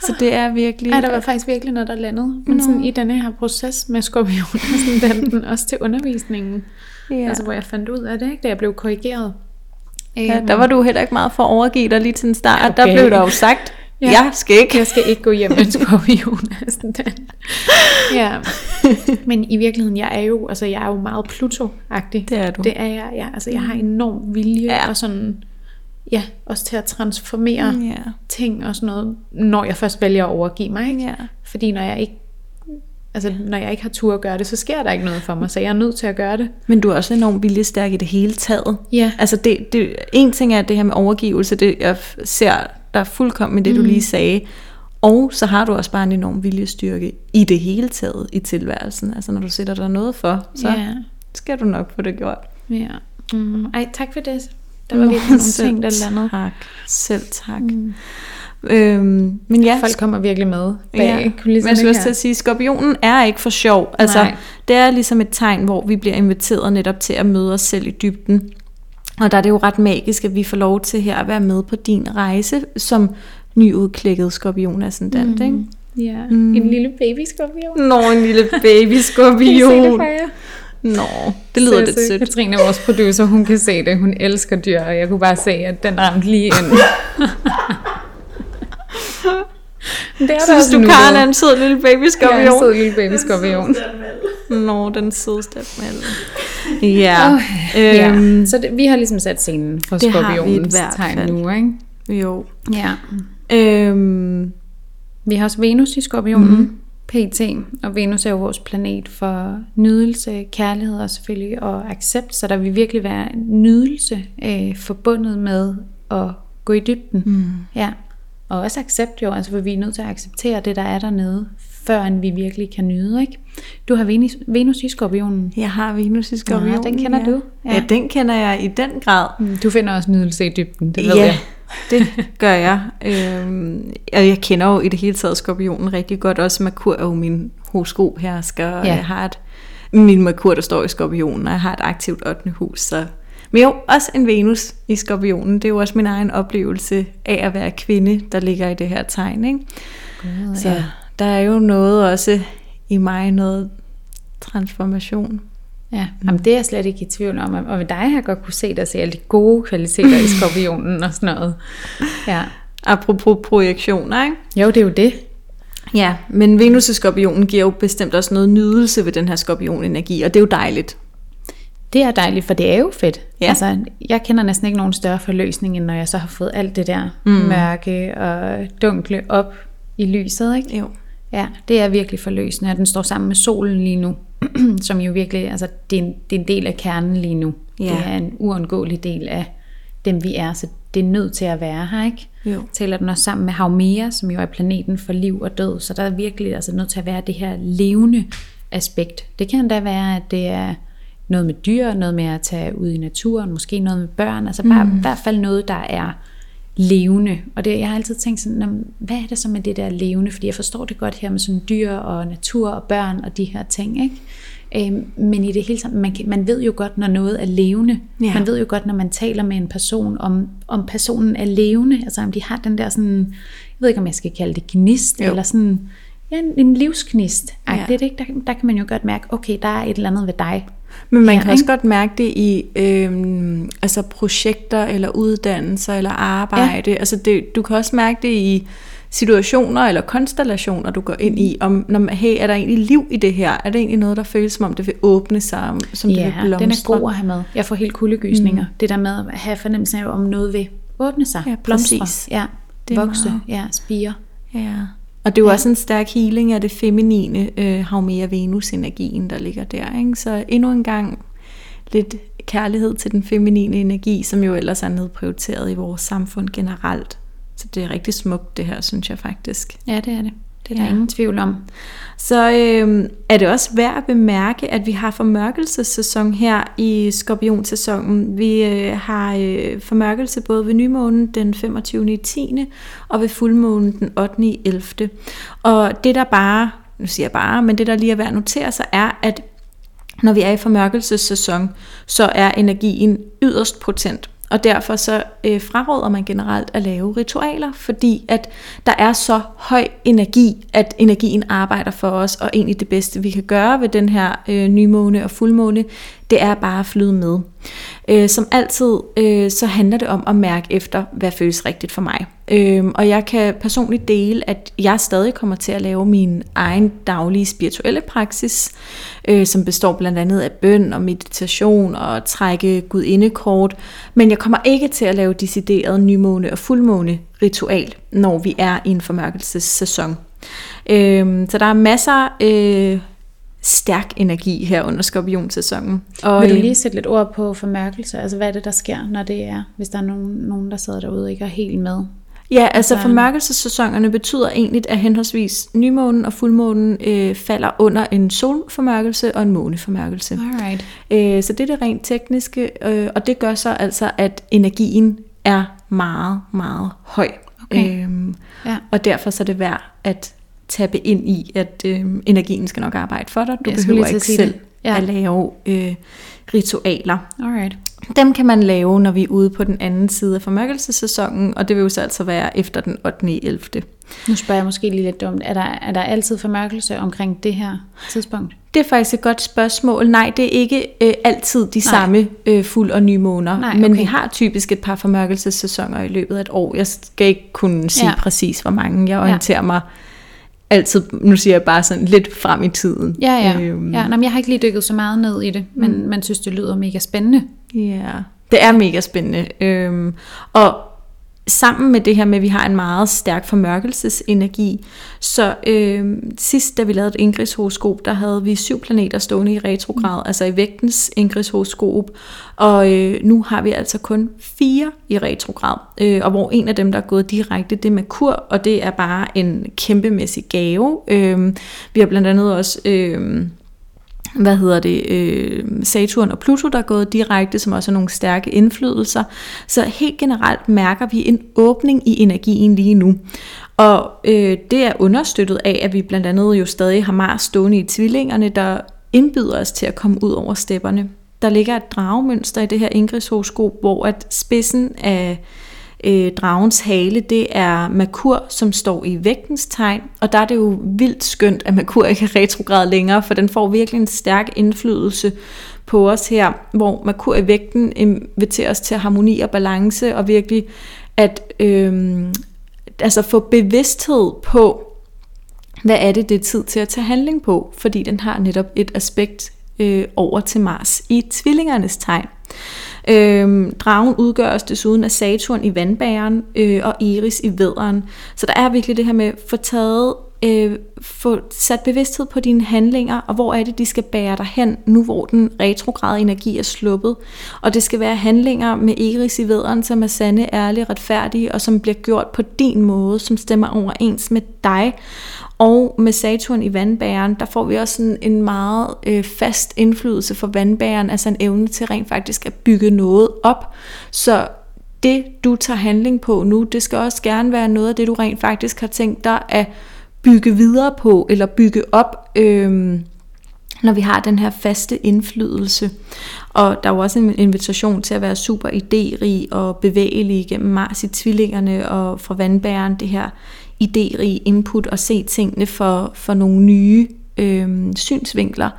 Så det er virkelig... Ja, der var faktisk virkelig noget, der landede. Men sådan i denne her proces med skorpion, sådan den, også til undervisningen. Ja. Altså hvor jeg fandt ud af det, ikke? da jeg blev korrigeret. Ja, der var du heller ikke meget for at overgive dig lige til en start. Okay. Der blev der jo sagt, ja. jeg skal ikke. Jeg skal ikke gå hjem med en skorpion. Ja. Men i virkeligheden, jeg er jo, altså, jeg er jo meget Pluto-agtig. Det er du. Det er jeg, ja. Altså, jeg har enorm vilje ja. og sådan ja, også til at transformere ja. ting og sådan noget, når jeg først vælger at overgive mig. Ikke? Ja. Fordi når jeg ikke Altså, når jeg ikke har tur at gøre det, så sker der ikke noget for mig, så jeg er nødt til at gøre det. Men du er også enormt viljestærk i det hele taget. Ja. Altså, det, det, en ting er det her med overgivelse, det jeg ser der er fuldkommen med det, mm. du lige sagde. Og så har du også bare en enorm viljestyrke i det hele taget i tilværelsen. Altså, når du sætter dig noget for, så ja. skal du nok få det gjort. Ja. Mm. Ej, tak for det. Der var virkelig nogle ting, der landede. Tak. Selv tak. Mm. Øhm, men ja, Folk kommer virkelig med bag ja, Men jeg skulle også til at sige, skorpionen er ikke for sjov. Altså, Nej. det er ligesom et tegn, hvor vi bliver inviteret netop til at møde os selv i dybden. Og der er det jo ret magisk, at vi får lov til her at være med på din rejse som nyudklækket skorpion ascendant, mm. ikke? Ja, mm. en lille babyskorpion. Nå, en lille babyskorpion. Kan I se det for jer? Nå, det lyder lidt sødt. Katrine, vores producer, hun kan se det. Hun elsker dyr, og jeg kunne bare se, at den ramte lige ind. det er Synes du, Karen er en sød lille babyskorpion? Ja, en sød lille babyskorpion. Nå, den sødeste af Ja. Øhm, ja. Så det, vi har ligesom sat scenen for skorpionens tegn nu, ikke? Jo. Ja. Øhm, vi har også Venus i skorpionen. Mm-hmm. PT, og Venus er jo vores planet for nydelse, kærlighed og selvfølgelig og accept, så der vil virkelig være nydelse øh, forbundet med at gå i dybden. Mm. Ja. Og også accept jo, altså for vi er nødt til at acceptere det, der er dernede, før end vi virkelig kan nyde. Ikke? Du har Venus, Venus i skorpionen. Jeg har Venus i skorpionen. Ja, den kender ja. du. Ja. ja, den kender jeg i den grad. Mm, du finder også nydelse i dybden, det ved ja. jeg. Det gør jeg. Øhm, jeg kender jo i det hele taget skorpionen rigtig godt. Også Merkur er jo min horoskop hersker. Ja. Jeg har et, min Merkur, der står i skorpionen, og jeg har et aktivt 8. hus. Så. Men jo, også en Venus i skorpionen. Det er jo også min egen oplevelse af at være kvinde, der ligger i det her tegn. Ikke? God, så ja. der er jo noget også i mig, noget transformation. Ja. Jamen, det er jeg slet ikke i tvivl om. Og ved dig har jeg godt kunne se dig se alle de gode kvaliteter i skorpionen og sådan noget. Ja. Apropos projektioner, ikke? Jo, det er jo det. Ja, men Venus i skorpionen giver jo bestemt også noget nydelse ved den her skorpionenergi, og det er jo dejligt. Det er dejligt, for det er jo fedt. Ja. Altså, jeg kender næsten ikke nogen større forløsning, end når jeg så har fået alt det der mm. mørke og dunkle op i lyset, ikke? Jo. Ja, det er virkelig forløsende, og den står sammen med solen lige nu, som jo virkelig, altså det er, en, det er en del af kernen lige nu. Ja. Det er en uundgåelig del af dem, vi er, så det er nødt til at være her, ikke? Jo. Taler den også sammen med Haumea, som jo er planeten for liv og død, så der er virkelig altså nødt til at være det her levende aspekt. Det kan da være, at det er noget med dyr, noget med at tage ud i naturen, måske noget med børn, altså bare mm. i hvert fald noget, der er levende. Og det, jeg har altid tænkt sådan, hvad er det så med det der levende? Fordi jeg forstår det godt her med sådan dyr og natur og børn og de her ting, ikke? Øhm, men i det hele taget, man, man ved jo godt, når noget er levende. Ja. Man ved jo godt, når man taler med en person, om, om personen er levende. Altså om de har den der sådan, jeg ved ikke om jeg skal kalde det gnist, jo. eller sådan, ja, en, en livsknist. Ja. Det, ikke? Der, der kan man jo godt mærke, okay, der er et eller andet ved dig. Men man ja, kan også godt mærke det i øhm, altså projekter eller uddannelser eller arbejde. Ja. Altså det, du kan også mærke det i situationer eller konstellationer, du går ind i, om når, hey, er der egentlig liv i det her? Er det egentlig noget, der føles som om, det vil åbne sig, som ja, det vil blomstre? den er god at have med. Jeg får helt kuldegysninger. Mm. Det der med at have fornemmelsen af, om noget vil åbne sig, ja, blomstre, ja, det vokse, meget. ja, spire. Ja. Og det er jo ja. også en stærk healing af det feminine øh, Haumea Venus-energien, der ligger der. Ikke? Så endnu en gang lidt kærlighed til den feminine energi, som jo ellers er nedprioriteret i vores samfund generelt. Så det er rigtig smukt det her, synes jeg faktisk. Ja, det er det. Det er der ja. ingen tvivl om. Så øh, er det også værd at bemærke, at vi har formørkelsessæson her i skorpionsæsonen. Vi øh, har øh, formørkelse både ved nymånen den 25. i 10. og ved fuldmånen den 8. i 11. Og det der bare, nu siger jeg bare, men det der lige er værd at notere sig, er, at når vi er i formørkelsessæson, så er energien yderst potent. Og derfor så øh, fraråder man generelt at lave ritualer, fordi at der er så høj energi, at energien arbejder for os, og egentlig det bedste vi kan gøre ved den her øh, nymåne og fuldmåne, det er bare at flyde med. Øh, som altid, øh, så handler det om at mærke efter, hvad føles rigtigt for mig. Øh, og jeg kan personligt dele, at jeg stadig kommer til at lave min egen daglige spirituelle praksis, øh, som består blandt andet af bøn og meditation og trække gudindekort. Men jeg kommer ikke til at lave decideret nymåne og fuldmåne ritual, når vi er i en formørkelsessæson. Øh, så der er masser... Øh, stærk energi her under skorpionsæsonen. Og, Vil du lige sætte lidt ord på formørkelse? Altså hvad er det, der sker, når det er, hvis der er nogen, nogen der sidder derude og ikke er helt med? Ja, altså, altså formørkelsessæsonerne betyder egentlig, at henholdsvis nymånen og fuldmånen øh, falder under en solformørkelse og en måneformørkelse. Alright. Øh, så det er det rent tekniske, øh, og det gør så altså, at energien er meget, meget høj. Okay. Øhm, ja. Og derfor så er det værd at tappe ind i, at øh, energien skal nok arbejde for dig. Du jeg behøver ikke selv ja. at lave øh, ritualer. Alright. dem kan man lave, når vi er ude på den anden side af formørkelsessæsonen, og det vil jo så altså være efter den 8. 11. Nu spørger jeg måske lige lidt dumt. Er der, er der altid formørkelse omkring det her tidspunkt? Det er faktisk et godt spørgsmål. Nej, det er ikke øh, altid de Nej. samme øh, fuld- og nymåner, Nej, okay. men vi har typisk et par formørkelsessæsoner i løbet af et år. Jeg skal ikke kunne sige ja. præcis, hvor mange. Jeg orienterer ja. mig altid, nu siger jeg bare sådan lidt frem i tiden. Ja, ja. Øhm. ja nej, jeg har ikke lige dykket så meget ned i det, men mm. man synes, det lyder mega spændende. Ja, det er mega spændende. Øhm, og sammen med det her med, at vi har en meget stærk formørkelsesenergi, så øh, sidst, da vi lavede et ingridshoroskop, der havde vi syv planeter stående i retrograd, mm. altså i vægtens ingridshoroskop, og øh, nu har vi altså kun fire i retrograd, øh, og hvor en af dem, der er gået direkte, det er Merkur, og det er bare en kæmpemæssig gave. Øh, vi har blandt andet også... Øh, hvad hedder det, øh, Saturn og Pluto, der er gået direkte, som også er nogle stærke indflydelser. Så helt generelt mærker vi en åbning i energien lige nu. Og øh, det er understøttet af, at vi blandt andet jo stadig har Mars stående i tvillingerne, der indbyder os til at komme ud over stepperne. Der ligger et dragemønster i det her ingridshoroskop, hvor at spidsen af øh, dragens hale, det er Merkur, som står i vægtens tegn, og der er det jo vildt skønt, at Merkur ikke er retrograd længere, for den får virkelig en stærk indflydelse på os her, hvor Merkur i vægten inviterer os til harmoni og balance, og virkelig at øh, altså få bevidsthed på, hvad er det, det er tid til at tage handling på, fordi den har netop et aspekt øh, over til Mars i tvillingernes tegn. Øhm, dragen udgøres desuden af Saturn i vandbæren øh, og Iris i vederen. Så der er virkelig det her med at få taget øh, få sat bevidsthed på dine handlinger, og hvor er det, de skal bære dig hen, nu hvor den retrograde energi er sluppet. Og det skal være handlinger med Iris i vederen, som er sande, ærlige, retfærdige, og som bliver gjort på din måde, som stemmer overens med dig. Og med Saturn i vandbæren, der får vi også en, en meget øh, fast indflydelse for vandbæren, altså en evne til rent faktisk at bygge noget op. Så det, du tager handling på nu, det skal også gerne være noget af det, du rent faktisk har tænkt dig at bygge videre på, eller bygge op, øh, når vi har den her faste indflydelse. Og der er jo også en invitation til at være super idérig og bevægelig gennem Mars i tvillingerne og fra vandbæren, det her idérige input og se tingene for, for nogle nye øh, synsvinkler.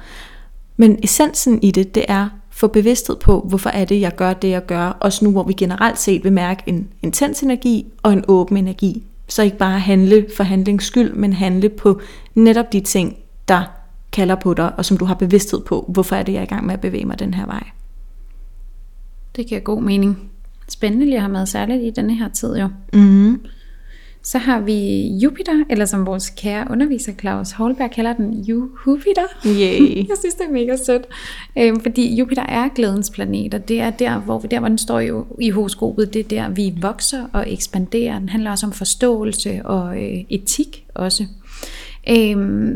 Men essensen i det, det er få bevidsthed på, hvorfor er det, jeg gør det, jeg gør. Også nu, hvor vi generelt set vil mærke en intens energi og en åben energi. Så ikke bare handle for handlings skyld, men handle på netop de ting, der kalder på dig, og som du har bevidsthed på, hvorfor er det, jeg er i gang med at bevæge mig den her vej. Det giver god mening. Spændende lige at have med, særligt i denne her tid jo. Mm. Så har vi Jupiter, eller som vores kære underviser Claus Holberg kalder den, Jupiter. Yay. Jeg synes, det er mega sødt. Øhm, fordi Jupiter er glædens planet, og det er der, hvor, der, hvor den står jo i horoskopet, det er der, vi vokser og ekspanderer. Den handler også om forståelse og øh, etik også. Øhm,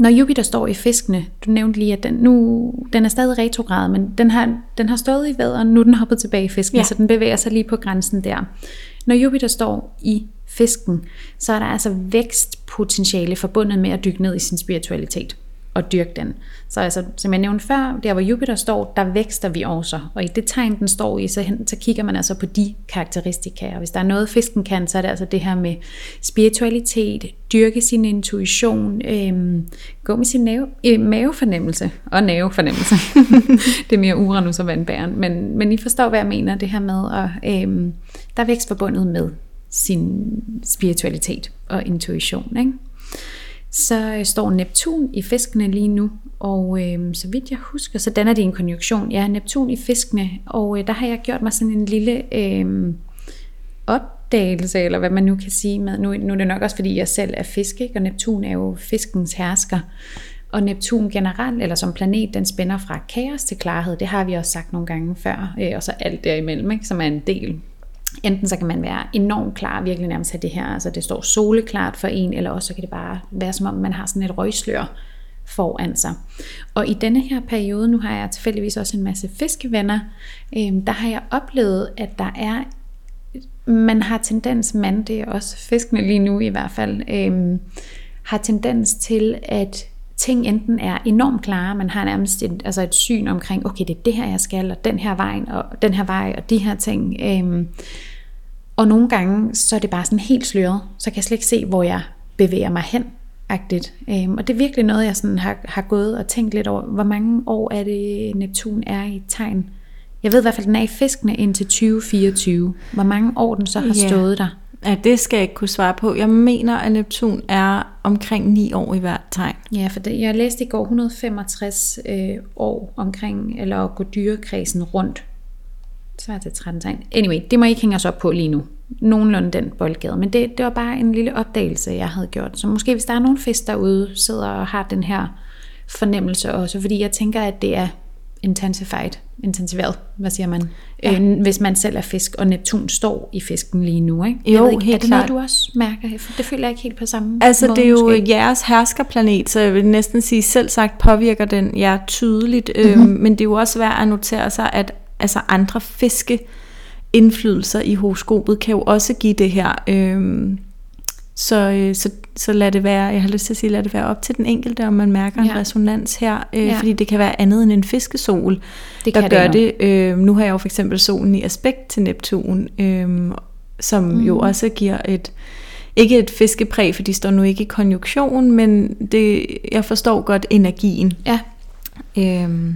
når Jupiter står i fiskene, du nævnte lige, at den, nu, den er stadig retrograd, men den har, den har stået i væderen, nu er den hoppet tilbage i fiskene, ja. så den bevæger sig lige på grænsen der. Når Jupiter står i fisken, så er der altså vækstpotentiale forbundet med at dykke ned i sin spiritualitet og dyrke den. Så altså, som jeg nævnte før, der hvor Jupiter står, der vækster vi også. Og i det tegn, den står i, så, så kigger man altså på de karakteristika. Og hvis der er noget, fisken kan, så er det altså det her med spiritualitet, dyrke sin intuition, øhm, gå med sin nave, øh, mavefornemmelse og navefornemmelse. det er mere uranus og vandbæren. Men, men I forstår, hvad jeg mener, det her med, at øhm, der er vækst forbundet med sin spiritualitet og intuition. Ikke? Så øh, står Neptun i fiskene lige nu, og øh, så vidt jeg husker, så danner det en konjunktion. Ja, Neptun i fiskene, og øh, der har jeg gjort mig sådan en lille øh, opdagelse, eller hvad man nu kan sige med. Nu, nu er det nok også, fordi jeg selv er fisk, ikke? og Neptun er jo fiskens hersker. Og Neptun generelt, eller som planet, den spænder fra kaos til klarhed. Det har vi også sagt nogle gange før. Øh, og så alt derimellem, ikke? som er en del Enten så kan man være enormt klar, virkelig nærmest have det her, altså det står soleklart for en, eller også så kan det bare være som om man har sådan et røgslør foran sig. Og i denne her periode, nu har jeg tilfældigvis også en masse fiskevenner, øh, der har jeg oplevet, at der er, man har tendens, man det er også fiskene lige nu i hvert fald, øh, har tendens til at ting enten er enormt klare, man har nærmest et, altså et syn omkring, okay, det er det her, jeg skal, og den her vej, og den her vej, og de her ting. Øhm, og nogle gange, så er det bare sådan helt sløret, så kan jeg slet ikke se, hvor jeg bevæger mig hen. Agtigt. Øhm, og det er virkelig noget, jeg sådan har, har gået og tænkt lidt over. Hvor mange år er det, Neptun er i tegn? Jeg ved i hvert fald, at den er i fiskene indtil 2024. Hvor mange år den så har yeah. stået der? Ja, det skal jeg ikke kunne svare på. Jeg mener, at Neptun er omkring 9 år i hvert tegn. Ja, for det, jeg læste i går 165 øh, år omkring, eller gå dyrekredsen rundt. Så er det 13 tegn. Anyway, det må I ikke hænge os op på lige nu. Nogenlunde den boldgade. Men det, det var bare en lille opdagelse, jeg havde gjort. Så måske hvis der er nogen fisk derude, sidder og har den her fornemmelse også. Fordi jeg tænker, at det er intensified, intensiveret, hvad siger man, ja. øh, hvis man selv er fisk, og Neptun står i fisken lige nu, ikke? Jo, jeg ved ikke, helt er det noget, du også mærker? Det føler jeg ikke helt på samme Altså, måde, det er jo måske. jeres herskerplanet, så jeg vil næsten sige, selv sagt påvirker den jer tydeligt, mm-hmm. men det er jo også værd at notere sig, at altså andre fiske indflydelser i horoskopet kan jo også give det her. Øhm, så, øh, så, så lad det være, jeg har lyst til at sige, lad det være op til den enkelte, om man mærker ja. en resonans her, øh, ja. fordi det kan være andet end en fiskesol, det der gør det. det. Øh, nu har jeg jo for eksempel solen i aspekt til Neptun, øh, som mm. jo også giver et, ikke et fiskepræg, for de står nu ikke i konjunktion, men det, jeg forstår godt energien. Ja. Øh,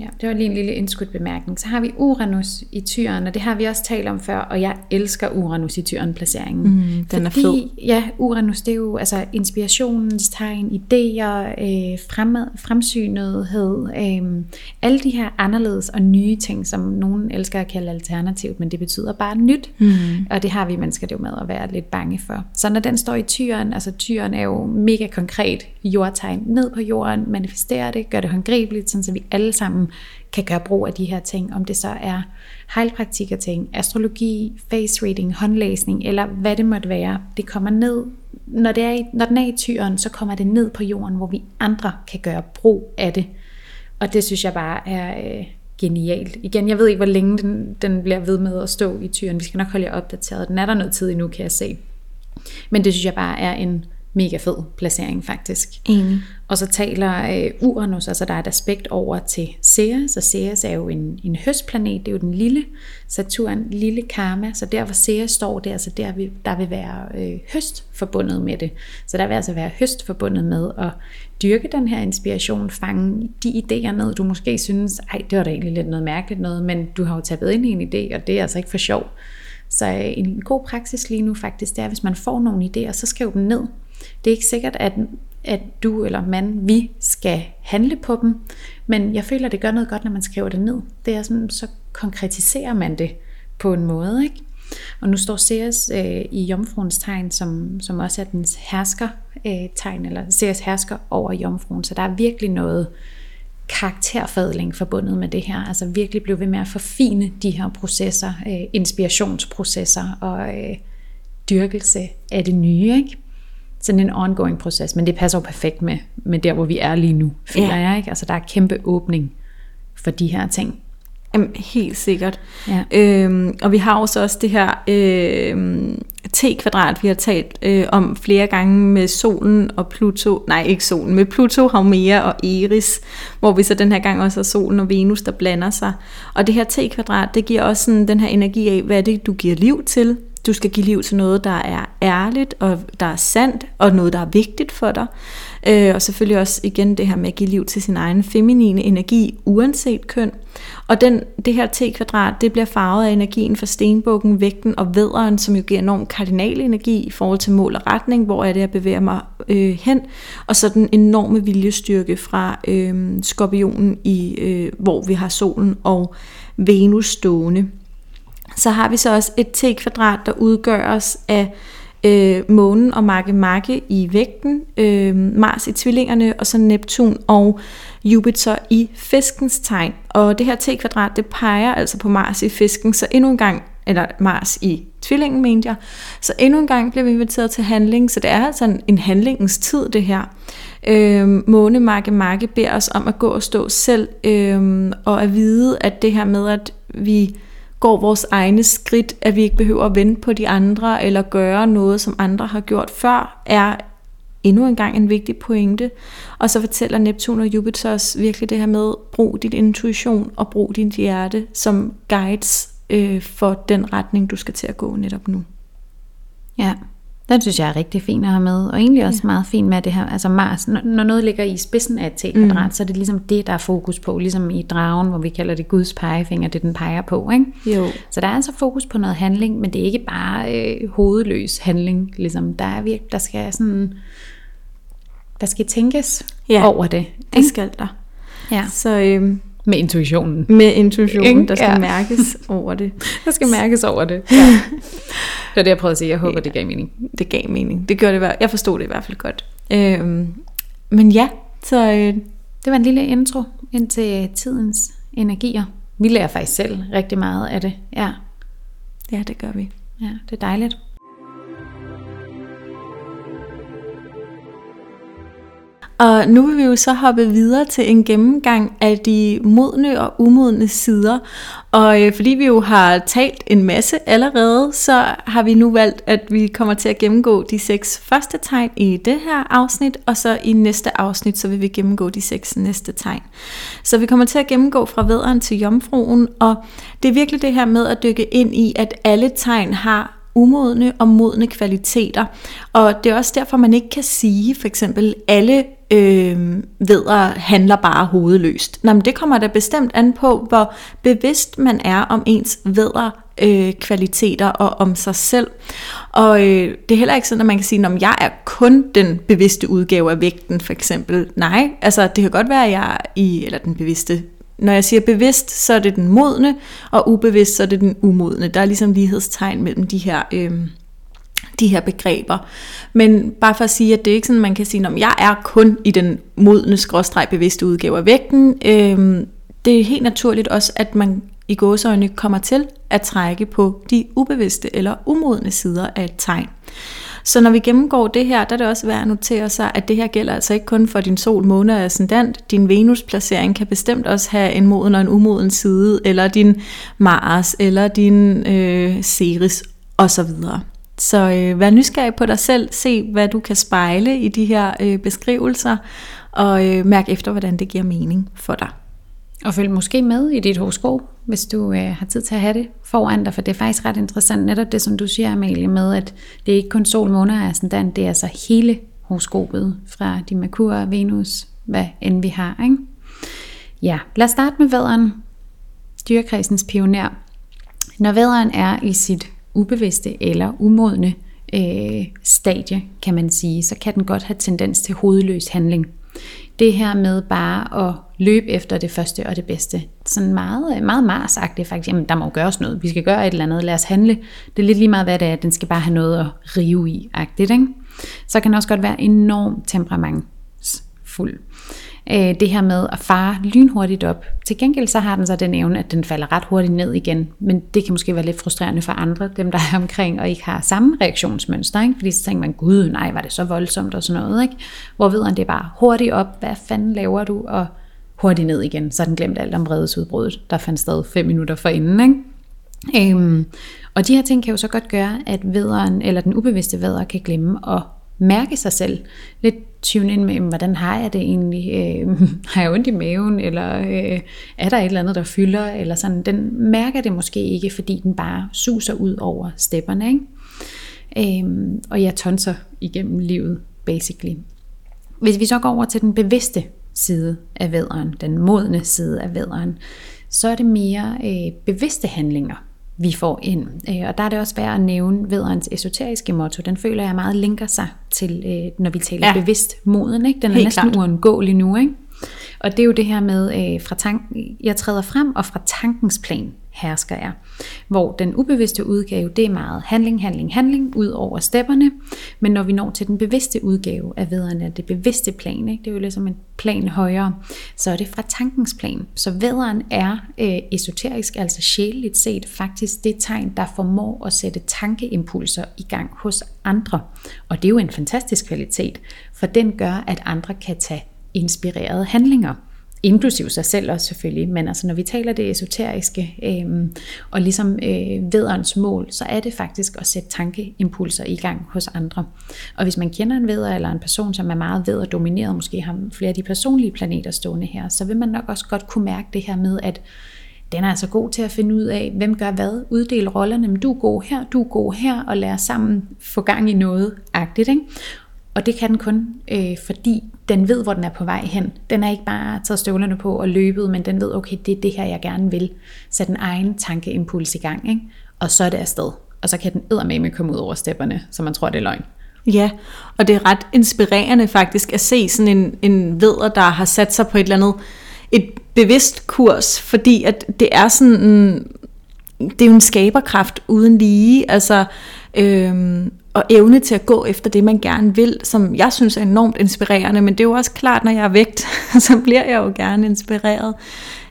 Ja, det var lige en lille indskudt bemærkning. Så har vi Uranus i tyren, og det har vi også talt om før, og jeg elsker Uranus i tyren placeringen. Mm, den er fed. Ja, Uranus det er jo altså inspirationens tegn, idéer, øh, fremad, fremsynethed, øh, alle de her anderledes og nye ting, som nogen elsker at kalde alternativt, men det betyder bare nyt, mm. og det har vi mennesker det jo med at være lidt bange for. Så når den står i tyren, altså tyren er jo mega konkret jordtegn ned på jorden, manifesterer det, gør det håndgribeligt, sådan så vi alle sammen kan gøre brug af de her ting, om det så er heilpraktikker ting, astrologi, face reading, håndlæsning, eller hvad det måtte være. Det kommer ned, når, det er i, når den er i tyren, så kommer det ned på jorden, hvor vi andre kan gøre brug af det. Og det synes jeg bare er øh, genialt. Igen, jeg ved ikke, hvor længe den, den bliver ved med at stå i tyren. Vi skal nok holde jer opdateret. Den er der noget tid endnu, kan jeg se. Men det synes jeg bare er en mega fed placering faktisk. Enig. Og så taler øh, Uranus, altså der er et aspekt over til Ceres, og Ceres er jo en, en høstplanet, det er jo den lille Saturn, lille karma, så der hvor Ceres står, det er altså der, vi, der vil være øh, høst forbundet med det. Så der vil altså være høst forbundet med at dyrke den her inspiration, fange de idéer ned, du måske synes, ej, det var da egentlig lidt noget mærkeligt noget, men du har jo taget ind i en idé, og det er altså ikke for sjov. Så øh, en god praksis lige nu faktisk, det er, hvis man får nogle idéer, så skriv dem ned. Det er ikke sikkert, at, at du eller man, vi skal handle på dem, men jeg føler, det gør noget godt, når man skriver det ned. Det er sådan, så konkretiserer man det på en måde, ikke? Og nu står Ceres øh, i jomfruens tegn, som, som også er dens hersker øh, tegn, eller Ceres hersker over jomfruen, så der er virkelig noget karakterfadling forbundet med det her. Altså virkelig blive ved med at forfine de her processer, øh, inspirationsprocesser og øh, dyrkelse af det nye, ikke? Sådan en ongoing proces, men det passer jo perfekt med, med der, hvor vi er lige nu, føler ja. jeg. Ikke? Altså der er kæmpe åbning for de her ting. Jamen, helt sikkert. Ja. Øhm, og vi har også også det her øh, T-kvadrat, vi har talt øh, om flere gange med solen og Pluto, nej ikke solen, med Pluto, Haumea og Eris, hvor vi så den her gang også har solen og Venus, der blander sig. Og det her T-kvadrat, det giver også sådan den her energi af, hvad er det, du giver liv til, du skal give liv til noget, der er ærligt, og der er sandt, og noget, der er vigtigt for dig. Øh, og selvfølgelig også igen det her med at give liv til sin egen feminine energi, uanset køn. Og den, det her T-kvadrat, det bliver farvet af energien fra stenbukken, vægten og vederen, som jo giver enorm kardinal energi i forhold til mål og retning, hvor er det, jeg bevæger mig øh, hen. Og så den enorme viljestyrke fra øh, skorpionen, i, øh, hvor vi har solen og Venus stående. Så har vi så også et T-kvadrat, der udgøres af øh, månen og Marke Marke i vægten, øh, Mars i tvillingerne, og så Neptun og Jupiter i fiskens tegn. Og det her T-kvadrat, det peger altså på Mars i fisken, så endnu en gang, eller Mars i tvillingen, mente jeg. Så endnu en gang bliver vi inviteret til handling, så det er altså en, en handlingens tid, det her. Øhm, Måne Marke Marke beder os om at gå og stå selv, øhm, og at vide, at det her med, at vi går vores egne skridt, at vi ikke behøver at vente på de andre, eller gøre noget, som andre har gjort før, er endnu en gang en vigtig pointe. Og så fortæller Neptun og Jupiter os virkelig det her med, brug din intuition og brug din hjerte som guides øh, for den retning, du skal til at gå netop nu. Ja, den synes jeg er rigtig fin at have med, og egentlig også ja. meget fin med det her, altså Mars, når noget ligger i spidsen af et T-kvadrat, mm. så er det ligesom det, der er fokus på, ligesom i dragen, hvor vi kalder det Guds pegefinger, det den peger på, ikke? Jo. Så der er altså fokus på noget handling, men det er ikke bare øh, hovedløs handling, ligesom der er virkelig, der skal sådan, der skal tænkes ja, over det. Ikke? det skal der. Ja. Så øh, med intuitionen. Med intuitionen, der skal ja. mærkes over det. Der skal mærkes over det. Ja. Det er det, jeg prøvede at sige. Jeg håber, ja. det gav mening. Det gav mening. Det gjorde det. Jeg forstod det i hvert fald godt. Øhm, men ja, så... Øh, det var en lille intro ind til tidens energier. Vi lærer faktisk selv rigtig meget af det. Ja, ja det gør vi. Ja, det er dejligt. Og nu vil vi jo så hoppe videre til en gennemgang af de modne og umodne sider. Og øh, fordi vi jo har talt en masse allerede, så har vi nu valgt, at vi kommer til at gennemgå de seks første tegn i det her afsnit, og så i næste afsnit, så vil vi gennemgå de seks næste tegn. Så vi kommer til at gennemgå fra vederen til jomfruen, og det er virkelig det her med at dykke ind i, at alle tegn har umodne og modne kvaliteter. Og det er også derfor, man ikke kan sige, for eksempel, alle øh, vedder handler bare hovedløst. Nå, men det kommer da bestemt an på, hvor bevidst man er om ens vedder øh, kvaliteter og om sig selv. Og øh, det er heller ikke sådan, at man kan sige, at jeg er kun den bevidste udgave af vægten, for eksempel. Nej, altså det kan godt være, at jeg er i, eller den bevidste når jeg siger bevidst, så er det den modne, og ubevidst, så er det den umodne. Der er ligesom lighedstegn mellem de her, øh, de her begreber. Men bare for at sige, at det er ikke sådan, man kan sige, at jeg er kun i den modne, skråstreg bevidste udgave af vægten. Øh, det er helt naturligt også, at man i gåseøjne kommer til at trække på de ubevidste eller umodne sider af et tegn. Så når vi gennemgår det her, der er det også værd at notere sig, at det her gælder altså ikke kun for din sol, måne og ascendant. Din Venus-placering kan bestemt også have en moden og en umoden side, eller din Mars, eller din øh, Ceres osv. Så øh, vær nysgerrig på dig selv, se hvad du kan spejle i de her øh, beskrivelser, og øh, mærk efter, hvordan det giver mening for dig. Og følg måske med i dit horoskop, hvis du øh, har tid til at have det foran dig, for det er faktisk ret interessant, netop det som du siger, Amalie, med at det er ikke kun sol, måne og ascendant, det er altså hele horoskopet fra de Merkur, Venus, hvad end vi har. Ikke? Ja, lad os starte med vædderen, dyrekredsens pioner. Når vædderen er i sit ubevidste eller umodne øh, stadie, kan man sige, så kan den godt have tendens til hovedløs handling det her med bare at løbe efter det første og det bedste. Sådan meget, øh, meget marsagtigt faktisk. Jamen, der må jo gøres noget. Vi skal gøre et eller andet. Lad os handle. Det er lidt lige meget, hvad det er. Den skal bare have noget at rive i. Agtigt, ikke? Så kan den også godt være enormt temperamentsfuld øh, det her med at fare lynhurtigt op. Til gengæld så har den så den evne, at den falder ret hurtigt ned igen, men det kan måske være lidt frustrerende for andre, dem der er omkring og ikke har samme reaktionsmønster, ikke? fordi så tænker man, gud nej, var det så voldsomt og sådan noget, ikke? hvor ved det er bare hurtigt op, hvad fanden laver du, og hurtigt ned igen, så den glemt alt om vredesudbruddet, der fandt sted fem minutter forinden, ikke? Øhm, og de her ting kan jo så godt gøre, at vederen, eller den ubevidste veder kan glemme at mærke sig selv. Lidt tune ind med, hvordan har jeg det egentlig? Øh, har jeg ondt i maven? Eller øh, er der et eller andet, der fylder? Eller sådan. Den mærker det måske ikke, fordi den bare suser ud over stepperne. Ikke? Øh, og jeg tonser igennem livet, basically. Hvis vi så går over til den bevidste side af vædderen, den modne side af vædderen, så er det mere øh, bevidste handlinger, vi får ind. Øh, og der er det også værd at nævne vederens esoteriske motto. Den føler jeg meget linker sig til, øh, når vi taler ja. bevidst moden. Ikke? Den er Helt næsten klart. uundgåelig nu. Ikke? Og det er jo det her med, øh, fra tank, jeg træder frem, og fra tankens plan hersker er. Hvor den ubevidste udgave, det er meget handling, handling, handling, ud over stepperne. Men når vi når til den bevidste udgave af vederne, det bevidste plan, ikke? det er jo ligesom en plan højere, så er det fra tankens plan. Så vederen er øh, esoterisk, altså sjæleligt set, faktisk det tegn, der formår at sætte tankeimpulser i gang hos andre. Og det er jo en fantastisk kvalitet, for den gør, at andre kan tage inspirerede handlinger inklusiv sig selv også selvfølgelig, men altså når vi taler det esoteriske øh, og ligesom øh, vederens mål, så er det faktisk at sætte tankeimpulser i gang hos andre. Og hvis man kender en veder eller en person, som er meget veder domineret, måske har flere af de personlige planeter stående her, så vil man nok også godt kunne mærke det her med, at den er altså god til at finde ud af, hvem gør hvad, uddele rollerne, men du er god her, du er god her, og lade sammen få gang i noget agtigt. Ikke? Og det kan den kun, øh, fordi den ved, hvor den er på vej hen. Den er ikke bare taget støvlerne på og løbet, men den ved, okay, det er det her, jeg gerne vil. Sætte en egen tankeimpuls i gang, ikke? og så er det afsted. Og så kan den med komme ud over stepperne, så man tror, det er løgn. Ja, og det er ret inspirerende faktisk at se sådan en, en veder, der har sat sig på et eller andet et bevidst kurs, fordi at det er sådan en, det er jo en skaberkraft uden lige, altså øhm, og evne til at gå efter det, man gerne vil, som jeg synes er enormt inspirerende, men det er jo også klart, når jeg er vægt, så bliver jeg jo gerne inspireret.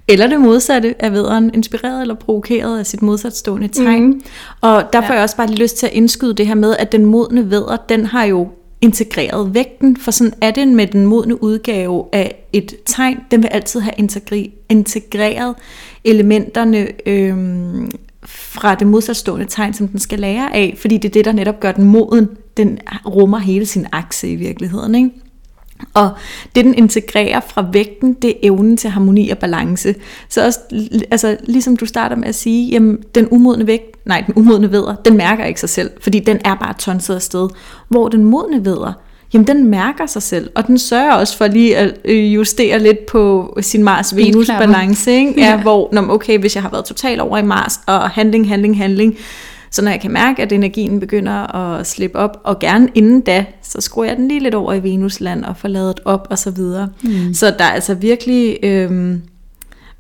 Eller det modsatte af vederen, inspireret eller provokeret af sit modsatstående tegn. Mm. Og derfor ja. har jeg også bare lige lyst til at indskyde det her med, at den modne veder, den har jo integreret vægten, for sådan er det med den modne udgave af et tegn. Den vil altid have integreret elementerne øhm, fra det modsatstående tegn, som den skal lære af, fordi det er det, der netop gør den moden. Den rummer hele sin akse i virkeligheden. Ikke? Og det, den integrerer fra vægten, det er evnen til harmoni og balance. Så også, altså, ligesom du starter med at sige, jamen, den umodne vægt, nej, den umodne veder, den mærker ikke sig selv, fordi den er bare tonset afsted. Hvor den modne veder, jamen den mærker sig selv, og den sørger også for lige at øh, justere lidt på sin Mars-Venus-balance, ikke? Ja, ja. hvor, når, okay, hvis jeg har været totalt over i Mars, og handling, handling, handling, så når jeg kan mærke, at energien begynder at slippe op, og gerne inden da, så skruer jeg den lige lidt over i Venusland og får lavet op og så videre. Mm. Så der er altså virkelig, øhm,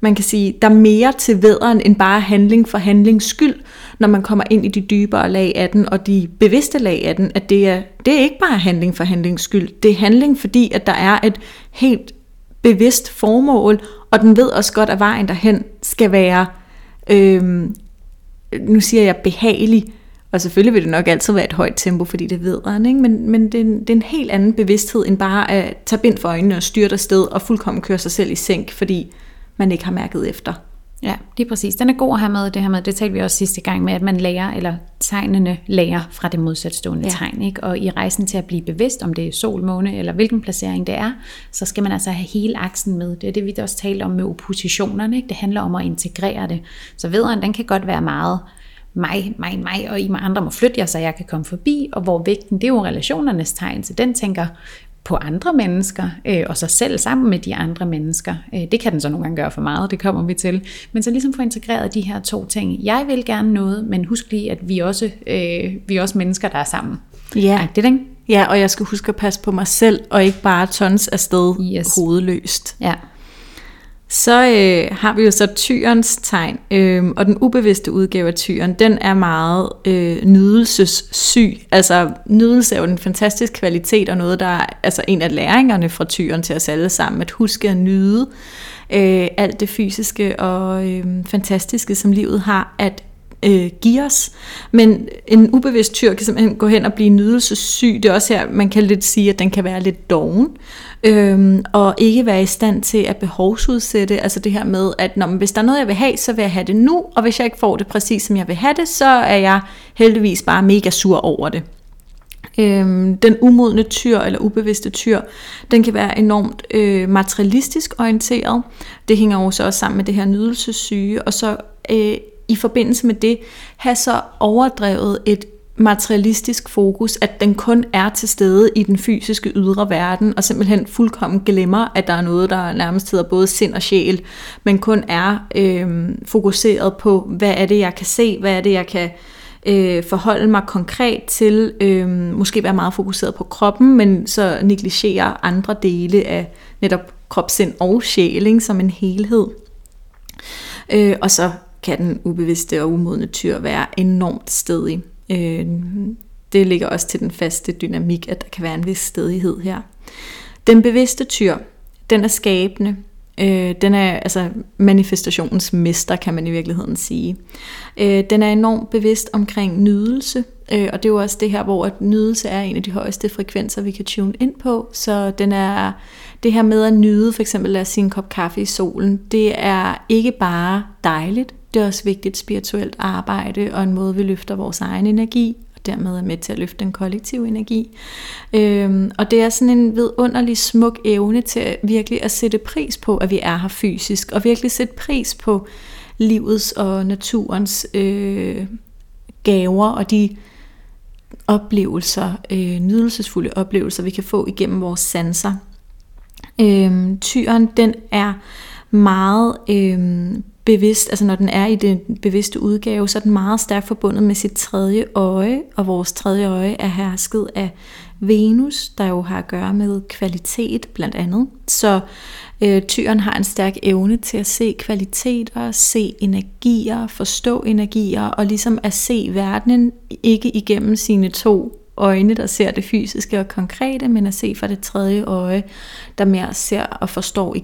man kan sige, der er mere til vederen end bare handling for handlings skyld, når man kommer ind i de dybere lag af den, og de bevidste lag af den, at det er, det er ikke bare handling for handlings skyld, det er handling fordi, at der er et helt bevidst formål, og den ved også godt, at vejen derhen skal være øhm, nu siger jeg behagelig, og selvfølgelig vil det nok altid være et højt tempo, fordi det ved han, ikke? men, men det, er en, det er en helt anden bevidsthed, end bare at tage bind for øjnene og styre sted og fuldkommen køre sig selv i sænk, fordi man ikke har mærket efter. Ja, det er præcis. Den er god at have med, det her med, det talte vi også sidste gang med, at man lærer, eller tegnene lærer fra det modsatstående ja. tegn. Ikke? Og i rejsen til at blive bevidst, om det er sol, måne, eller hvilken placering det er, så skal man altså have hele aksen med. Det er det, vi også talte om med oppositionerne. Ikke? Det handler om at integrere det. Så vederen, den kan godt være meget mig, mig, mig, og I med andre må flytte jer, så jeg kan komme forbi, og hvor vægten, det er jo relationernes tegn, så den tænker, på andre mennesker, øh, og sig selv sammen med de andre mennesker. Øh, det kan den så nogle gange gøre for meget, det kommer vi til. Men så ligesom få integreret de her to ting. Jeg vil gerne noget, men husk lige, at vi også, øh, vi er også mennesker, der er sammen. Ja. det, ikke? Ja, og jeg skal huske at passe på mig selv, og ikke bare tons afsted yes. hovedløst. Ja. Så øh, har vi jo så tyrens tegn, øh, og den ubevidste udgave af tyren, den er meget øh, nydelsessyg. Altså nydelse er jo en fantastisk kvalitet, og noget, der er altså, en af læringerne fra tyren til os alle sammen, at huske at nyde øh, alt det fysiske og øh, fantastiske, som livet har at øh, give os. Men en ubevidst tyr kan simpelthen gå hen og blive nydelsessyg. Det er også her, man kan lidt sige, at den kan være lidt doven øhm, og ikke være i stand til at behovsudsætte, altså det her med, at når, hvis der er noget, jeg vil have, så vil jeg have det nu, og hvis jeg ikke får det præcis, som jeg vil have det, så er jeg heldigvis bare mega sur over det. Øhm, den umodne tyr eller ubevidste tyr, den kan være enormt øh, materialistisk orienteret. Det hænger jo så også sammen med det her nydelsessyge, og så øh, i forbindelse med det have så overdrevet et materialistisk fokus, at den kun er til stede i den fysiske ydre verden, og simpelthen fuldkommen glemmer, at der er noget, der nærmest hedder både sind og sjæl, men kun er øh, fokuseret på, hvad er det, jeg kan se, hvad er det, jeg kan øh, forholde mig konkret til, øh, måske være meget fokuseret på kroppen, men så negligere andre dele af netop krop, sind og sjæl, ikke, som en helhed. Øh, og så kan den ubevidste og umodne tyr være enormt stedig. Øh, det ligger også til den faste dynamik, at der kan være en vis stedighed her. Den bevidste tyr, den er skabende, Øh, den er altså manifestationens mester, kan man i virkeligheden sige. Øh, den er enormt bevidst omkring nydelse, øh, og det er jo også det her, hvor at nydelse er en af de højeste frekvenser, vi kan tune ind på. Så den er det her med at nyde, for eksempel at sige en kop kaffe i solen, det er ikke bare dejligt, det er også vigtigt spirituelt arbejde og en måde, vi løfter vores egen energi og dermed er med til at løfte den kollektive energi. Øhm, og det er sådan en vidunderlig smuk evne til at virkelig at sætte pris på, at vi er her fysisk, og virkelig sætte pris på livets og naturens øh, gaver og de oplevelser, øh, nydelsesfulde oplevelser, vi kan få igennem vores sanser. Øhm, tyren, den er meget øh, bevidst, altså når den er i den bevidste udgave, så er den meget stærkt forbundet med sit tredje øje, og vores tredje øje er hersket af Venus, der jo har at gøre med kvalitet blandt andet. Så øh, tyren har en stærk evne til at se kvaliteter, se energier, forstå energier, og ligesom at se verdenen ikke igennem sine to øjne, der ser det fysiske og konkrete, men at se fra det tredje øje, der mere ser og forstår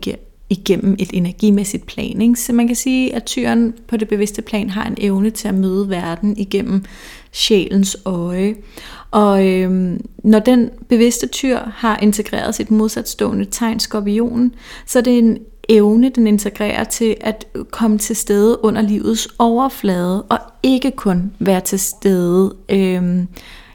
igennem et energimæssigt plan. Ikke? Så man kan sige, at tyren på det bevidste plan har en evne til at møde verden igennem sjælens øje. Og øhm, når den bevidste tyr har integreret sit modsatstående tegn skorpionen, så er det en evne, den integrerer til at komme til stede under livets overflade, og ikke kun være til stede øhm,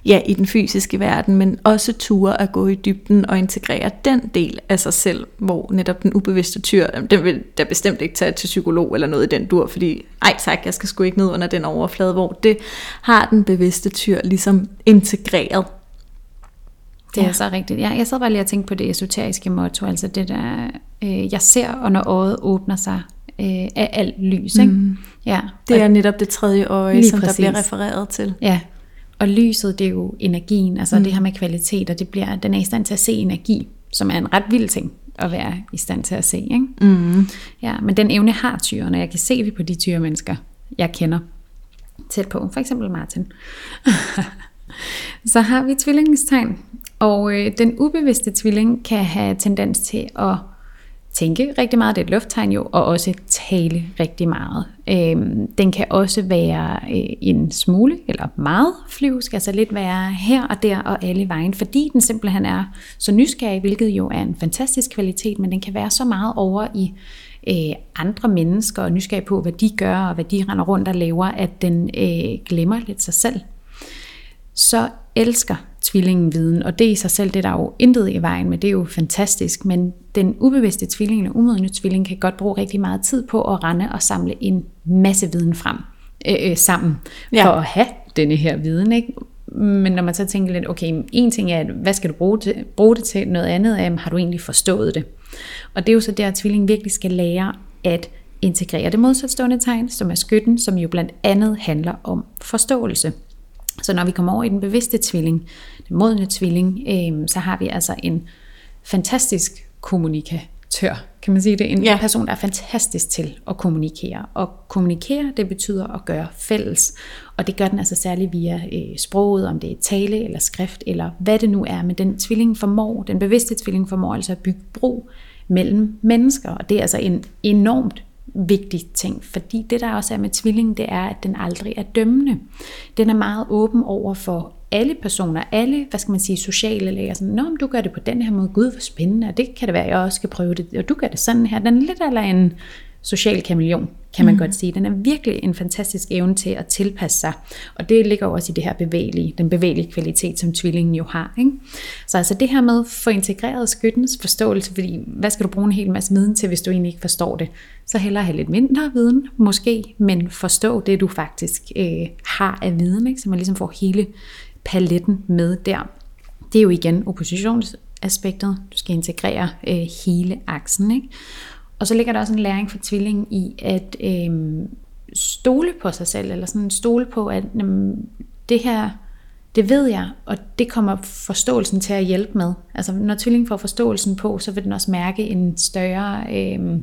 ja, i den fysiske verden, men også ture at gå i dybden og integrere den del af sig selv, hvor netop den ubevidste tyr, den vil da bestemt ikke tage til psykolog eller noget i den dur, fordi ej tak, jeg skal sgu ikke ned under den overflade, hvor det har den bevidste tyr ligesom integreret. Det er ja. så rigtigt. Ja, jeg sad bare lige og tænkte på det esoteriske motto, altså det der, øh, jeg ser, og når øjet åbner sig, øh, af alt lys. Ikke? Mm. Ja. Det er netop det tredje øje, som præcis. der bliver refereret til. Ja, og lyset, det er jo energien, altså mm. det her med kvalitet, og det bliver, den er i stand til at se energi, som er en ret vild ting at være i stand til at se. Ikke? Mm. Ja, men den evne har tyren, og jeg kan se det på de tyre mennesker, jeg kender tæt på. For eksempel Martin. Så har vi tvillingens og øh, den ubevidste tvilling kan have tendens til at tænke rigtig meget, det er et lufttegn jo, og også tale rigtig meget. Øhm, den kan også være øh, en smule, eller meget flyvsk, altså lidt være her og der og alle vejen, fordi den simpelthen er så nysgerrig, hvilket jo er en fantastisk kvalitet, men den kan være så meget over i øh, andre mennesker og nysgerrig på, hvad de gør og hvad de render rundt og laver, at den øh, glemmer lidt sig selv. Så elsker tvillingen viden, og det i sig selv, det er der jo intet i vejen med, det er jo fantastisk, men den ubevidste tvilling eller umodne tvilling kan godt bruge rigtig meget tid på at rende og samle en masse viden frem øh, øh, sammen, ja. for at have denne her viden, ikke? Men når man så tænker lidt, okay, en ting er, hvad skal du bruge, til, bruge det til? Noget andet er, har du egentlig forstået det? Og det er jo så der, at tvillingen virkelig skal lære at integrere det modsatstående tegn, som er skytten, som jo blandt andet handler om forståelse. Så når vi kommer over i den bevidste tvilling, den modne tvilling, øh, så har vi altså en fantastisk kommunikatør, kan man sige det? En ja. person, der er fantastisk til at kommunikere. Og kommunikere, det betyder at gøre fælles. Og det gør den altså særligt via øh, sproget, om det er tale eller skrift, eller hvad det nu er. Men den tvilling formår, den bevidste tvilling formår altså at bygge bro mellem mennesker. Og det er altså en enormt vigtig ting, fordi det der også er med tvillingen, det er, at den aldrig er dømmende. Den er meget åben over for alle personer, alle, hvad skal man sige, sociale læger, sådan, Nå, du gør det på den her måde, gud, hvor spændende, og det kan det være, jeg også skal prøve det, og du gør det sådan her. Den er lidt eller en social kameleon, kan man mm. godt sige. Den er virkelig en fantastisk evne til at tilpasse sig, og det ligger jo også i det her bevægelige, den bevægelige kvalitet, som tvillingen jo har. Ikke? Så altså det her med at få integreret skyttens forståelse, fordi hvad skal du bruge en hel masse viden til, hvis du egentlig ikke forstår det? Så hellere have lidt mindre viden, måske, men forstå det, du faktisk øh, har af viden, ikke? så man ligesom får hele paletten med der. Det er jo igen oppositionsaspektet. Du skal integrere øh, hele aksen. Ikke? Og så ligger der også en læring for tvillingen i at øh, stole på sig selv, eller sådan stole på, at jamen, det her, det ved jeg, og det kommer forståelsen til at hjælpe med. Altså når tvillingen får forståelsen på, så vil den også mærke en større øh,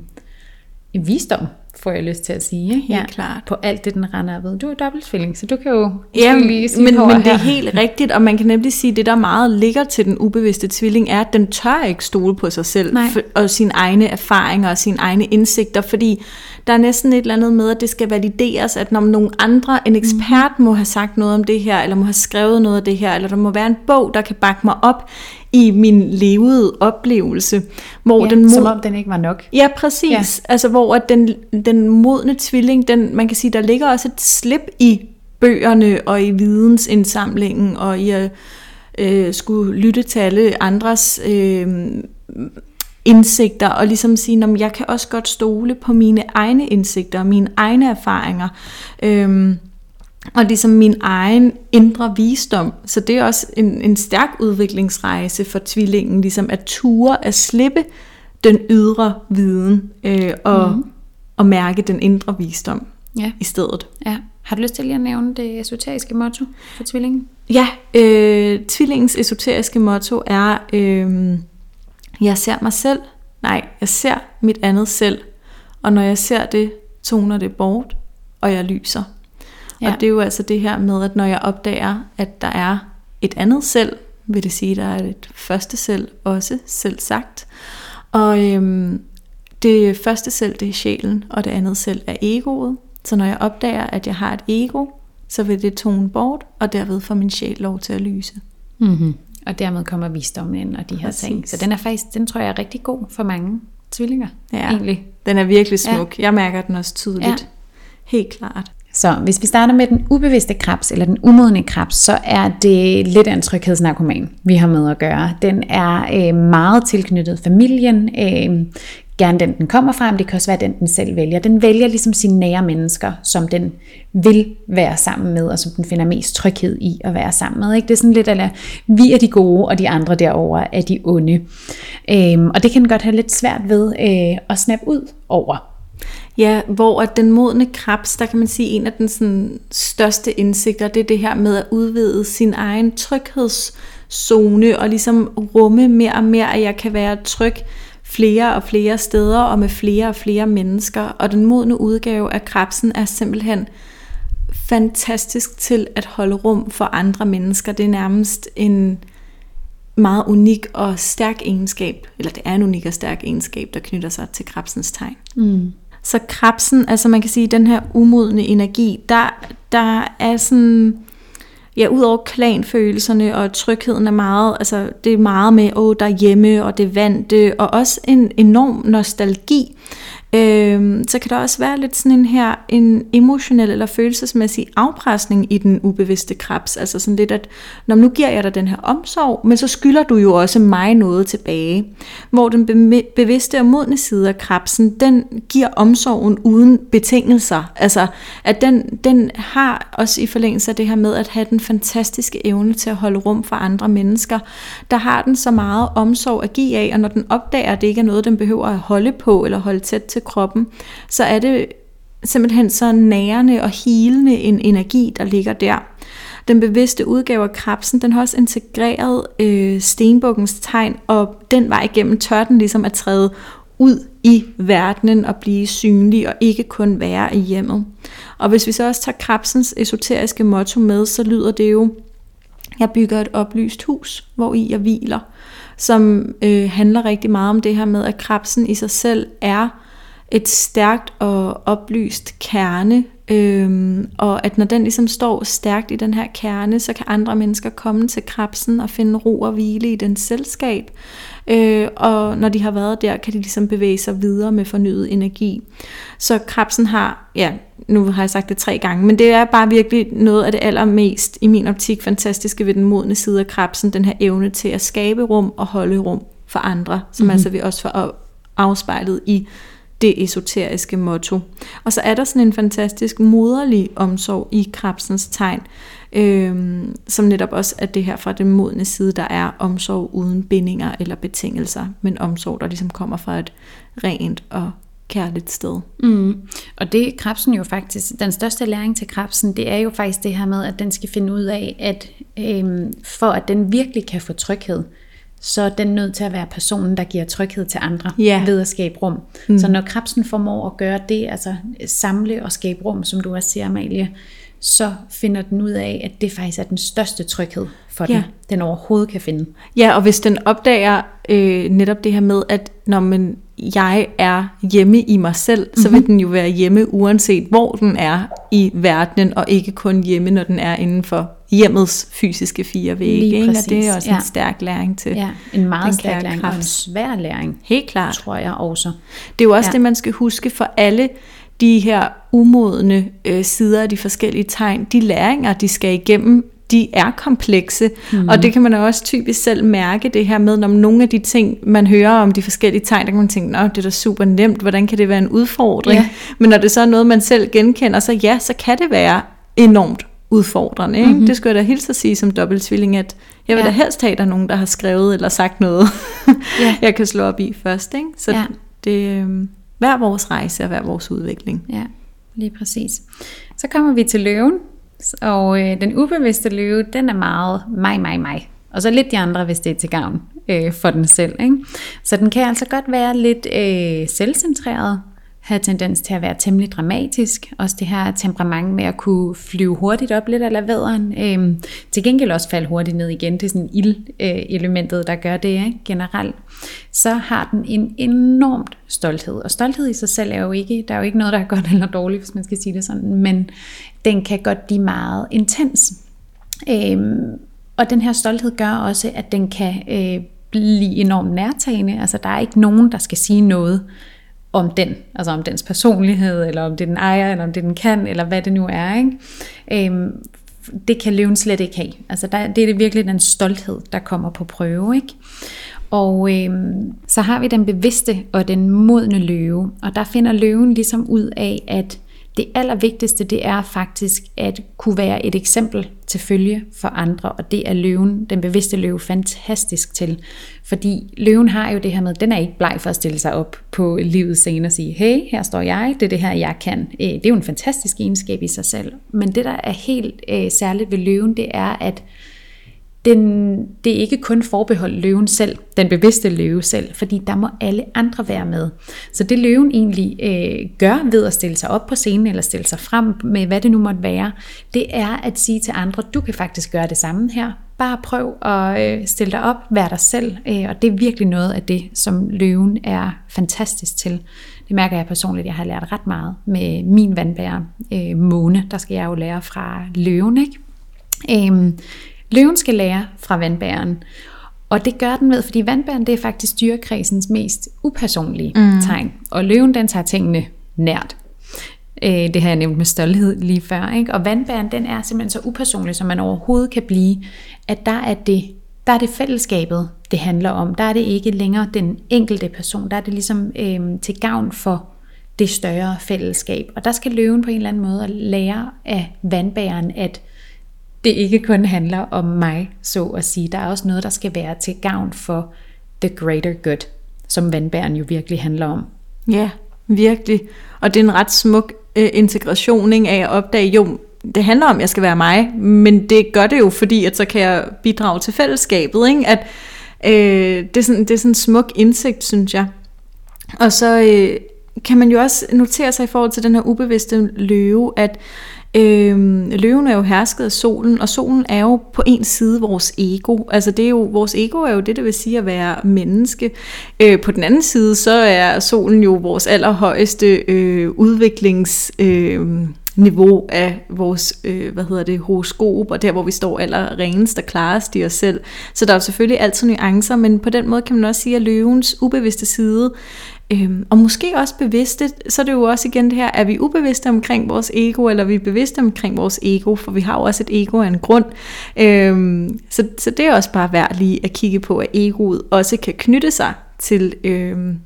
en visdom får jeg lyst til at sige. Ikke? Helt klart. På alt det, den render ved. Du er dobbeltvilling, så du kan jo ja, lige sige men, men det er helt rigtigt, og man kan nemlig sige, at det der meget ligger til den ubevidste tvilling, er, at den tør ikke stole på sig selv, Nej. og sine egne erfaringer og sine egne indsigter, fordi der er næsten et eller andet med, at det skal valideres, at når nogen andre, en ekspert må have sagt noget om det her, eller må have skrevet noget af det her, eller der må være en bog, der kan bakke mig op i min levede oplevelse, hvor ja, den mod... Som om den ikke var nok. Ja, præcis. Ja. Altså, hvor at den, den modne tvilling, den, man kan sige, der ligger også et slip i bøgerne og i vidensindsamlingen og i at øh, skulle lytte til alle andres øh, indsigter og ligesom sige, at jeg kan også godt stole på mine egne indsigter og mine egne erfaringer. Øh, og ligesom min egen indre visdom. Så det er også en, en stærk udviklingsrejse for tvillingen, ligesom at ture at slippe den ydre viden øh, og, mm. og mærke den indre visdom ja. i stedet. Ja. Har du lyst til lige at nævne det esoteriske motto for tvillingen? Ja, øh, tvillingens esoteriske motto er, øh, jeg ser mig selv, nej, jeg ser mit andet selv, og når jeg ser det, toner det bort, og jeg lyser. Ja. Og det er jo altså det her med, at når jeg opdager, at der er et andet selv, vil det sige, at der er et første selv også, selv sagt. Og øhm, det første selv, det er sjælen, og det andet selv er egoet. Så når jeg opdager, at jeg har et ego, så vil det tone bort, og derved får min sjæl lov til at lyse. Mm-hmm. Og dermed kommer visdommen ind og de her Præcis. ting. Så den er faktisk, den tror jeg er rigtig god for mange tvillinger. Ja, egentlig. den er virkelig smuk. Ja. Jeg mærker den også tydeligt. Ja. Helt klart. Så hvis vi starter med den ubevidste krebs, eller den umodne krebs, så er det lidt af en tryghedsnarkoman, vi har med at gøre. Den er øh, meget tilknyttet familien, øh, gerne den, den kommer fra, men det kan også være den, den selv vælger. Den vælger ligesom sine nære mennesker, som den vil være sammen med, og som den finder mest tryghed i at være sammen med. Ikke? Det er sådan lidt, at vi er de gode, og de andre derover er de onde. Øhm, og det kan den godt have lidt svært ved øh, at snappe ud over. Ja, hvor at den modne krebs, der kan man sige, en af den sådan, største indsigter, det er det her med at udvide sin egen tryghedszone, og ligesom rumme mere og mere, at jeg kan være tryg flere og flere steder, og med flere og flere mennesker. Og den modne udgave af krebsen er simpelthen fantastisk til at holde rum for andre mennesker. Det er nærmest en meget unik og stærk egenskab, eller det er en unik og stærk egenskab, der knytter sig til krebsens tegn. Mm. Så krebsen, altså man kan sige, den her umodne energi, der, der er sådan, ja, udover klanfølelserne og trygheden er meget, altså det er meget med, åh, der er hjemme, og det vante, og også en enorm nostalgi. Øhm, så kan der også være lidt sådan en her, en emotionel eller følelsesmæssig afpresning i den ubevidste krebs. Altså sådan lidt, at når nu giver jeg dig den her omsorg, men så skylder du jo også mig noget tilbage. Hvor den bevidste og modne side af krebsen, den giver omsorgen uden betingelser. Altså at den, den har også i forlængelse af det her med at have den fantastiske evne til at holde rum for andre mennesker, der har den så meget omsorg at give af, og når den opdager, at det ikke er noget, den behøver at holde på eller holde tæt til kroppen, så er det simpelthen så nærende og hilende en energi, der ligger der. Den bevidste udgave af krabsen, den har også integreret øh, stenbukkens tegn, og den vej igennem tør den ligesom at træde ud i verdenen og blive synlig og ikke kun være i hjemmet. Og hvis vi så også tager krabsens esoteriske motto med, så lyder det jo, jeg bygger et oplyst hus, hvor i jeg hviler, som øh, handler rigtig meget om det her med, at krabsen i sig selv er et stærkt og oplyst kerne, øhm, og at når den ligesom står stærkt i den her kerne, så kan andre mennesker komme til krebsen og finde ro og hvile i den selskab. Øh, og når de har været der, kan de ligesom bevæge sig videre med fornyet energi. Så krebsen har, ja, nu har jeg sagt det tre gange, men det er bare virkelig noget af det allermest, i min optik, fantastiske ved den modne side af krebsen, den her evne til at skabe rum og holde rum for andre, som mm-hmm. altså vi også får afspejlet i det esoteriske motto. Og så er der sådan en fantastisk moderlig omsorg i krabsens tegn, øh, som netop også er det her fra den modne side, der er omsorg uden bindinger eller betingelser, men omsorg, der ligesom kommer fra et rent og kærligt sted. Mm. Og det krebsen jo faktisk, den største læring til krebsen, det er jo faktisk det her med, at den skal finde ud af, at øhm, for at den virkelig kan få tryghed, så er den nødt til at være personen, der giver tryghed til andre ja. ved at skabe rum. Mm. Så når krabsen formår at gøre det, altså samle og skabe rum, som du også siger, Amalie, så finder den ud af, at det faktisk er den største tryghed for ja. den, den overhovedet kan finde. Ja, og hvis den opdager øh, netop det her med, at når man, jeg er hjemme i mig selv, mm-hmm. så vil mhm. den jo være hjemme uanset hvor den er i verdenen, og ikke kun hjemme, når den er inden for hjemmets fysiske fire vægge. Lige præcis. Og det er også ja. en stærk læring til. Ja, en meget stærk læring kraft. og en svær læring. Helt klart. Tror jeg også. Det er jo også ja. det, man skal huske for alle de her umodne øh, sider af de forskellige tegn, de læringer, de skal igennem, de er komplekse, mm. og det kan man også typisk selv mærke det her med, når nogle af de ting, man hører om de forskellige tegn, der kan man tænke, det er da super nemt, hvordan kan det være en udfordring? Ja. Men når det så er noget, man selv genkender, så ja, så kan det være enormt udfordrende. Ikke? Mm-hmm. Det skulle jeg da hilse at sige som dobbelttvilling, at jeg vil ja. da helst have, at der er nogen, der har skrevet eller sagt noget, ja. jeg kan slå op i først. Ikke? Så ja. det øh, hver vores rejse og hver vores udvikling. Ja, lige præcis. Så kommer vi til løven, og øh, den ubevidste løve, den er meget mig, mig, mig. Og så lidt de andre, hvis det er til gavn øh, for den selv. Ikke? Så den kan altså godt være lidt øh, selvcentreret, have tendens til at være temmelig dramatisk. Også det her temperament med at kunne flyve hurtigt op lidt af lavaderen. Øhm, til gengæld også falde hurtigt ned igen. Det er sådan ild-elementet, der gør det ikke? generelt. Så har den en enormt stolthed. Og stolthed i sig selv er jo ikke, der er jo ikke noget, der er godt eller dårligt, hvis man skal sige det sådan. Men den kan godt blive meget intens. Øhm, og den her stolthed gør også, at den kan øh, blive enormt nærtagende. Altså der er ikke nogen, der skal sige noget om den, altså om dens personlighed, eller om det den ejer, eller om det den kan, eller hvad det nu er. Ikke? Øhm, det kan løven slet ikke have. Altså der, det er det virkelig den stolthed, der kommer på prøve. Ikke? Og øhm, så har vi den bevidste og den modne løve, og der finder løven ligesom ud af, at det allervigtigste, det er faktisk at kunne være et eksempel til følge for andre, og det er løven, den bevidste løve, fantastisk til. Fordi løven har jo det her med, den er ikke bleg for at stille sig op på livets scene og sige, hey, her står jeg, det er det her, jeg kan. Øh, det er jo en fantastisk egenskab i sig selv. Men det, der er helt øh, særligt ved løven, det er, at den, det er ikke kun forbeholdt løven selv, den bevidste løve selv, fordi der må alle andre være med. Så det løven egentlig øh, gør ved at stille sig op på scenen, eller stille sig frem med, hvad det nu måtte være, det er at sige til andre, du kan faktisk gøre det samme her. Bare prøv at øh, stille dig op, vær dig selv, øh, og det er virkelig noget af det, som løven er fantastisk til. Det mærker jeg personligt, jeg har lært ret meget med min vandbærer, øh, Måne, der skal jeg jo lære fra løven, ikke? Øh, Løven skal lære fra vandbæren. Og det gør den med, fordi vandbæren det er faktisk dyrekredsens mest upersonlige mm. tegn. Og løven den tager tingene nært. Øh, det har jeg nævnt med stolthed lige før. Ikke? Og vandbæren den er simpelthen så upersonlig, som man overhovedet kan blive, at der er det der er det fællesskabet, det handler om. Der er det ikke længere den enkelte person. Der er det ligesom øh, til gavn for det større fællesskab. Og der skal løven på en eller anden måde lære af vandbæren, at det ikke kun handler om mig, så at sige. Der er også noget, der skal være til gavn for the greater good, som vandbæren jo virkelig handler om. Ja, virkelig. Og det er en ret smuk øh, integration af at opdage, jo, det handler om, at jeg skal være mig, men det gør det jo, fordi at så kan jeg bidrage til fællesskabet. Ikke? At, øh, det, er sådan, det er sådan en smuk indsigt, synes jeg. Og så øh, kan man jo også notere sig i forhold til den her ubevidste løve, at Øhm, løven er jo hersket af solen, og solen er jo på en side vores ego. Altså det er jo, vores ego er jo det, der vil sige at være menneske. Øh, på den anden side, så er solen jo vores allerhøjeste øh, udviklings... Øh, niveau af vores, øh, hvad hedder det, horoskop, og der, hvor vi står aller renest og klarest i os selv. Så der er jo selvfølgelig altid nuancer, men på den måde kan man også sige, at løvens ubevidste side Øhm, og måske også bevidste, så er det jo også igen det her, er vi ubevidste omkring vores ego, eller er vi bevidste omkring vores ego, for vi har jo også et ego af en grund. Øhm, så, så det er også bare værd lige at kigge på, at egoet også kan knytte sig til øhm,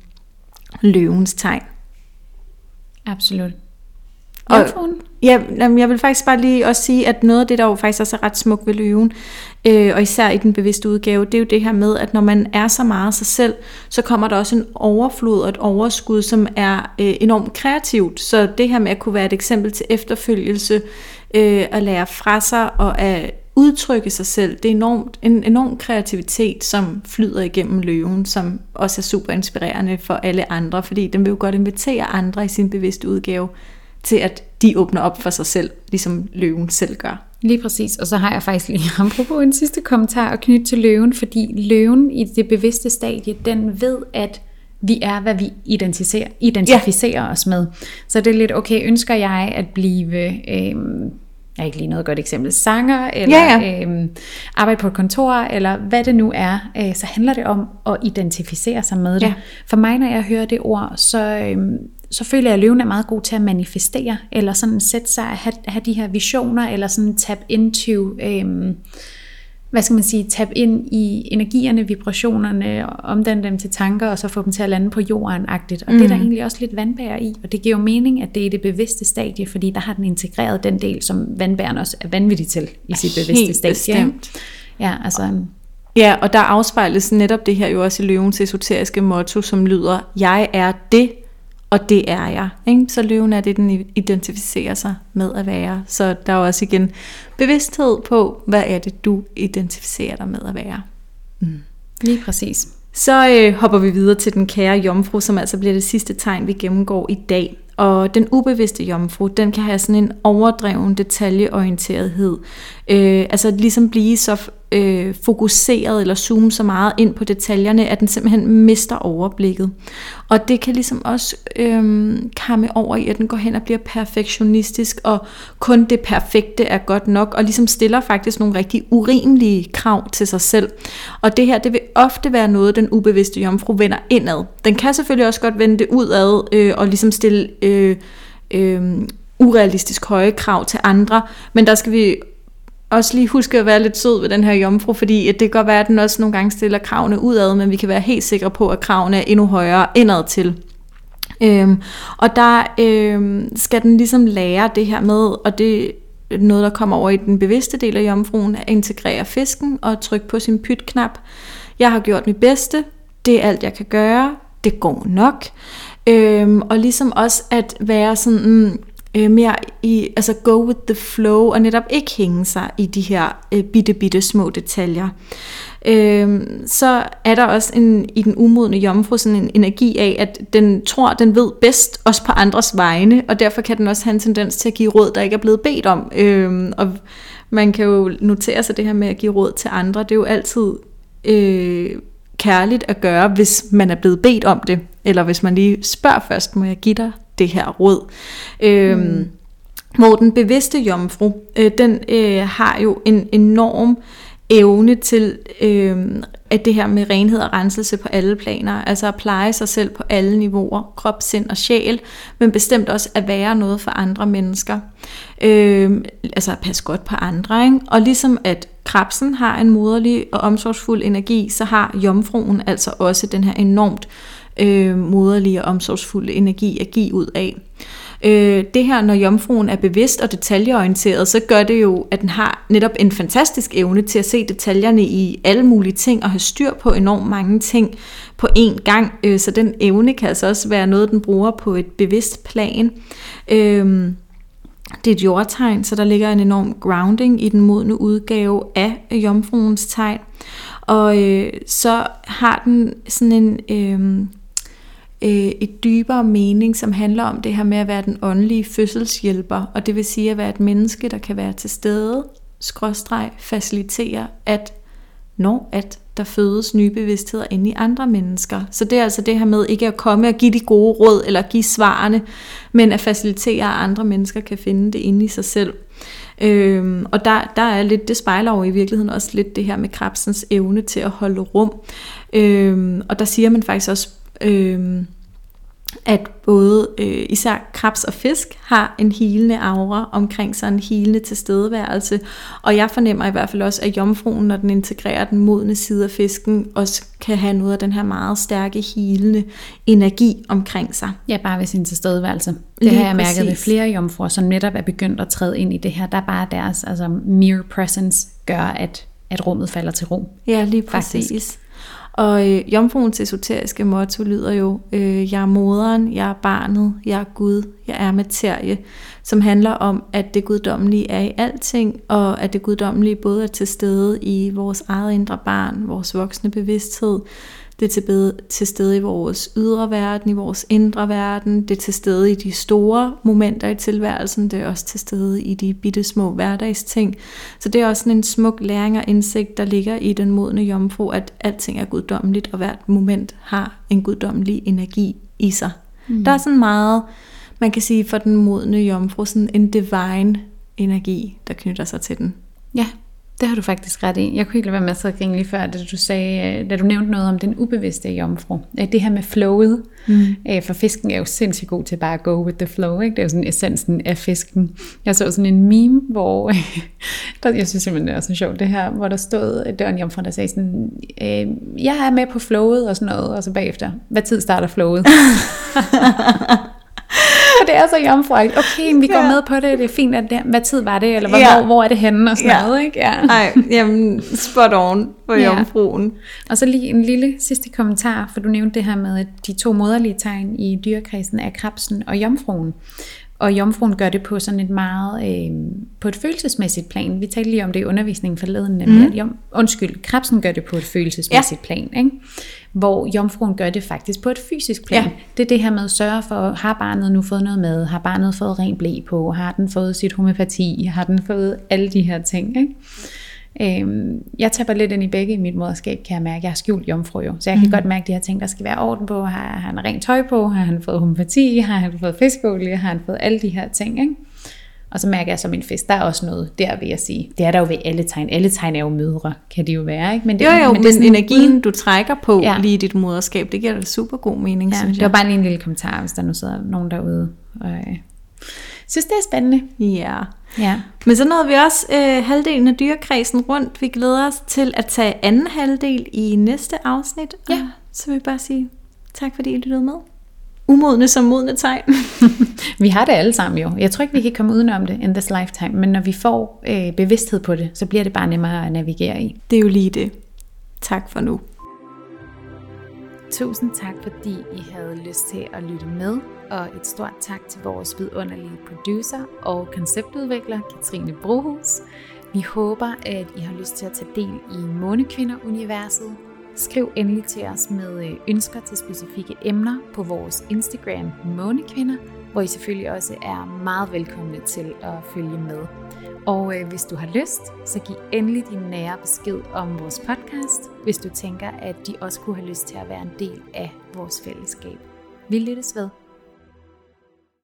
løvens tegn. Absolut. Og, ja, jeg vil faktisk bare lige også sige, at noget af det, der jo faktisk også er ret smukt ved løven, øh, og især i den bevidste udgave, det er jo det her med, at når man er så meget sig selv, så kommer der også en overflod og et overskud, som er øh, enormt kreativt. Så det her med at kunne være et eksempel til efterfølgelse, øh, at lære fra sig og at udtrykke sig selv. Det er enormt, en enorm kreativitet, som flyder igennem løven, som også er super inspirerende for alle andre, fordi den vil jo godt invitere andre i sin bevidste udgave til, at de åbner op for sig selv, ligesom løven selv gør. Lige præcis, og så har jeg faktisk lige apropos en sidste kommentar at knytte til løven, fordi løven i det bevidste stadie, den ved, at vi er, hvad vi identificerer, identificerer ja. os med. Så det er lidt, okay, ønsker jeg at blive, øh, jeg ikke lige noget godt eksempel, sanger, eller ja, ja. Øh, arbejde på et kontor, eller hvad det nu er, øh, så handler det om at identificere sig med det. Ja. For mig, når jeg hører det ord, så, øh, så føler jeg, at løven er meget god til at manifestere, eller sådan sætte sig, have, have de her visioner, eller sådan tap into... Øh, hvad skal man sige, tabe ind i energierne, vibrationerne, omdanne dem til tanker, og så få dem til at lande på jorden-agtigt. Og mm. det er der mm. egentlig også lidt vandbær i, og det giver jo mening, at det er i det bevidste stadie, fordi der har den integreret den del, som vandbæren også er vanvittig til i sit bevidste Helt stadie. Bestemt. Ja, altså... Ja, og der afspejles netop det her jo også i løvens esoteriske motto, som lyder, jeg er det, og det er jeg. Ikke? Så løven er det, den identificerer sig med at være. Så der er også igen bevidsthed på, hvad er det, du identificerer dig med at være. Mm. Lige præcis. Så øh, hopper vi videre til den kære jomfru, som altså bliver det sidste tegn, vi gennemgår i dag. Og den ubevidste jomfru, den kan have sådan en overdreven detaljeorienterethed. Øh, altså ligesom blive så øh, fokuseret eller zoome så meget ind på detaljerne, at den simpelthen mister overblikket. Og det kan ligesom også øh, kamme over i, at den går hen og bliver perfektionistisk, og kun det perfekte er godt nok, og ligesom stiller faktisk nogle rigtig urimelige krav til sig selv. Og det her, det vil ofte være noget, den ubevidste jomfru vender indad. Den kan selvfølgelig også godt vende det udad, øh, og ligesom stille... Øh, øh, urealistisk høje krav til andre, men der skal vi også lige huske at være lidt sød ved den her jomfru, fordi det kan godt være, at den også nogle gange stiller kravene udad, men vi kan være helt sikre på, at kravene er endnu højere indad til. Øhm, og der øhm, skal den ligesom lære det her med, og det er noget, der kommer over i den bevidste del af jomfruen, at integrere fisken og trykke på sin pytknap. Jeg har gjort mit bedste, det er alt, jeg kan gøre, det går nok. Øhm, og ligesom også at være sådan, mm, øh, mere i, altså go with the flow, og netop ikke hænge sig i de her øh, bitte, bitte små detaljer. Øh, så er der også en, i den umodne jomfru sådan en energi af, at den tror, den ved bedst, også på andres vegne, og derfor kan den også have en tendens til at give råd, der ikke er blevet bedt om. Øh, og man kan jo notere sig det her med at give råd til andre, det er jo altid øh, kærligt at gøre, hvis man er blevet bedt om det, eller hvis man lige spørger først, må jeg give dig det her råd. Øhm, mm. Hvor den bevidste jomfru, øh, den øh, har jo en enorm evne til øh, at det her med renhed og renselse på alle planer, altså at pleje sig selv på alle niveauer, krop, sind og sjæl, men bestemt også at være noget for andre mennesker. Øh, altså at passe godt på andre. Ikke? Og ligesom at krabsen har en moderlig og omsorgsfuld energi, så har jomfruen altså også den her enormt øh, moderlige og omsorgsfulde energi at give ud af. Øh, det her, når jomfruen er bevidst og detaljeorienteret, så gør det jo, at den har netop en fantastisk evne til at se detaljerne i alle mulige ting og have styr på enormt mange ting på én gang. Øh, så den evne kan altså også være noget, den bruger på et bevidst plan. Øh, det er et jordtegn, så der ligger en enorm grounding i den modne udgave af jomfruens tegn. Og øh, så har den sådan en... Øh, øh, et dybere mening, som handler om det her med at være den åndelige fødselshjælper, og det vil sige at være et menneske, der kan være til stede, skråstreg, facilitere, at når at der fødes nye bevidstheder inde i andre mennesker. Så det er altså det her med ikke at komme og give de gode råd, eller give svarene, men at facilitere, at andre mennesker kan finde det inde i sig selv. Øhm, og der, der er lidt, det spejler over i virkeligheden også lidt det her med krebsens evne til at holde rum. Øhm, og der siger man faktisk også øh, at både øh, især krebs og fisk har en hilende aura omkring sig, en hilende tilstedeværelse. Og jeg fornemmer i hvert fald også, at jomfruen, når den integrerer den modne side af fisken, også kan have noget af den her meget stærke, hilende energi omkring sig. Ja, bare ved sin tilstedeværelse. Det Lige har jeg mærket præcis. ved flere jomfruer, som netop er begyndt at træde ind i det her. Der er bare deres altså, mere presence gør, at, at rummet falder til ro. Ja, lige præcis. Faktisk. Og øh, jomfruens esoteriske motto lyder jo, øh, jeg er moderen, jeg er barnet, jeg er Gud, jeg er materie, som handler om, at det guddommelige er i alting, og at det guddommelige både er til stede i vores eget indre barn, vores voksne bevidsthed, det er til, bede, til stede i vores ydre verden, i vores indre verden. Det er til stede i de store momenter i tilværelsen. Det er også til stede i de bitte små hverdagsting. Så det er også sådan en smuk læring og indsigt, der ligger i den modne jomfru, at alting er guddommeligt, og hvert moment har en guddommelig energi i sig. Mm. Der er sådan meget, man kan sige for den modne jomfru, sådan en divine energi, der knytter sig til den. Ja, det har du faktisk ret i. Jeg kunne ikke lade være med at sidde lige før, da du, sagde, øh, da du nævnte noget om den ubevidste jomfru. Det her med flowet. Mm. Øh, for fisken er jo sindssygt god til bare at go with the flow. Ikke? Det er jo sådan essensen af fisken. Jeg så sådan en meme, hvor, der, jeg synes simpelthen, det er så sjovt det her, hvor der stod, det var en jomfru, der sagde sådan, øh, jeg er med på flowet og sådan noget, og så bagefter, hvad tid starter flowet? det er så jomfruagtigt. Okay, vi går ja. med på det, det er fint. At det, hvad tid var det, eller hvor, ja. hvor, hvor er det henne, og sådan ja. noget. Ikke? Ja. Ej, jamen, spot on på ja. jomfruen. Og så lige en lille sidste kommentar, for du nævnte det her med, at de to moderlige tegn i dyrekredsen er krabsen og jomfruen. Og jomfruen gør det på sådan et meget, øh, på et følelsesmæssigt plan. Vi talte lige om det i undervisningen forleden, nemlig mm. at jom, undskyld, krabsen gør det på et følelsesmæssigt ja. plan. Ikke? Hvor jomfruen gør det faktisk på et fysisk plan. Ja. Det er det her med at sørge for, har barnet nu fået noget mad, har barnet fået ren blæ på, har den fået sit homopati, har den fået alle de her ting. Ikke? Øhm, jeg taber lidt ind i begge i mit moderskab, kan jeg mærke. Jeg har skjult jomfru jo, så jeg kan mm. godt mærke de her ting, der skal være orden på. Har han rent tøj på? Har han fået homopati? Har han fået fiskolie? Har han fået alle de her ting? Ikke? Og så mærker jeg som en fest, der er også noget der, vil jeg sige. Det er der jo ved alle tegn. Alle tegn er jo mødre, kan det jo være. Ikke? Men det, jo, jo, men, men energien, du trækker på ja. lige i dit moderskab, det giver dig super god mening, ja, synes jeg. Det var bare lige en lille kommentar, hvis der nu sidder nogen derude. Og, øh, synes, det er spændende. Ja. ja. Men så nåede vi også øh, halvdelen af dyrekredsen rundt. Vi glæder os til at tage anden halvdel i næste afsnit. Ja. Og så vil jeg bare sige tak, fordi I lyttede med umodne som modne tegn. vi har det alle sammen jo. Jeg tror ikke, vi kan komme udenom det in this lifetime, men når vi får øh, bevidsthed på det, så bliver det bare nemmere at navigere i. Det er jo lige det. Tak for nu. Tusind tak, fordi I havde lyst til at lytte med, og et stort tak til vores vidunderlige producer og konceptudvikler, Katrine Brohus. Vi håber, at I har lyst til at tage del i Månekvinder-universet, Skriv endelig til os med øh, ønsker til specifikke emner på vores Instagram Månekvinder, hvor I selvfølgelig også er meget velkomne til at følge med. Og øh, hvis du har lyst, så giv endelig din nære besked om vores podcast, hvis du tænker, at de også kunne have lyst til at være en del af vores fællesskab. Vi lyttes ved.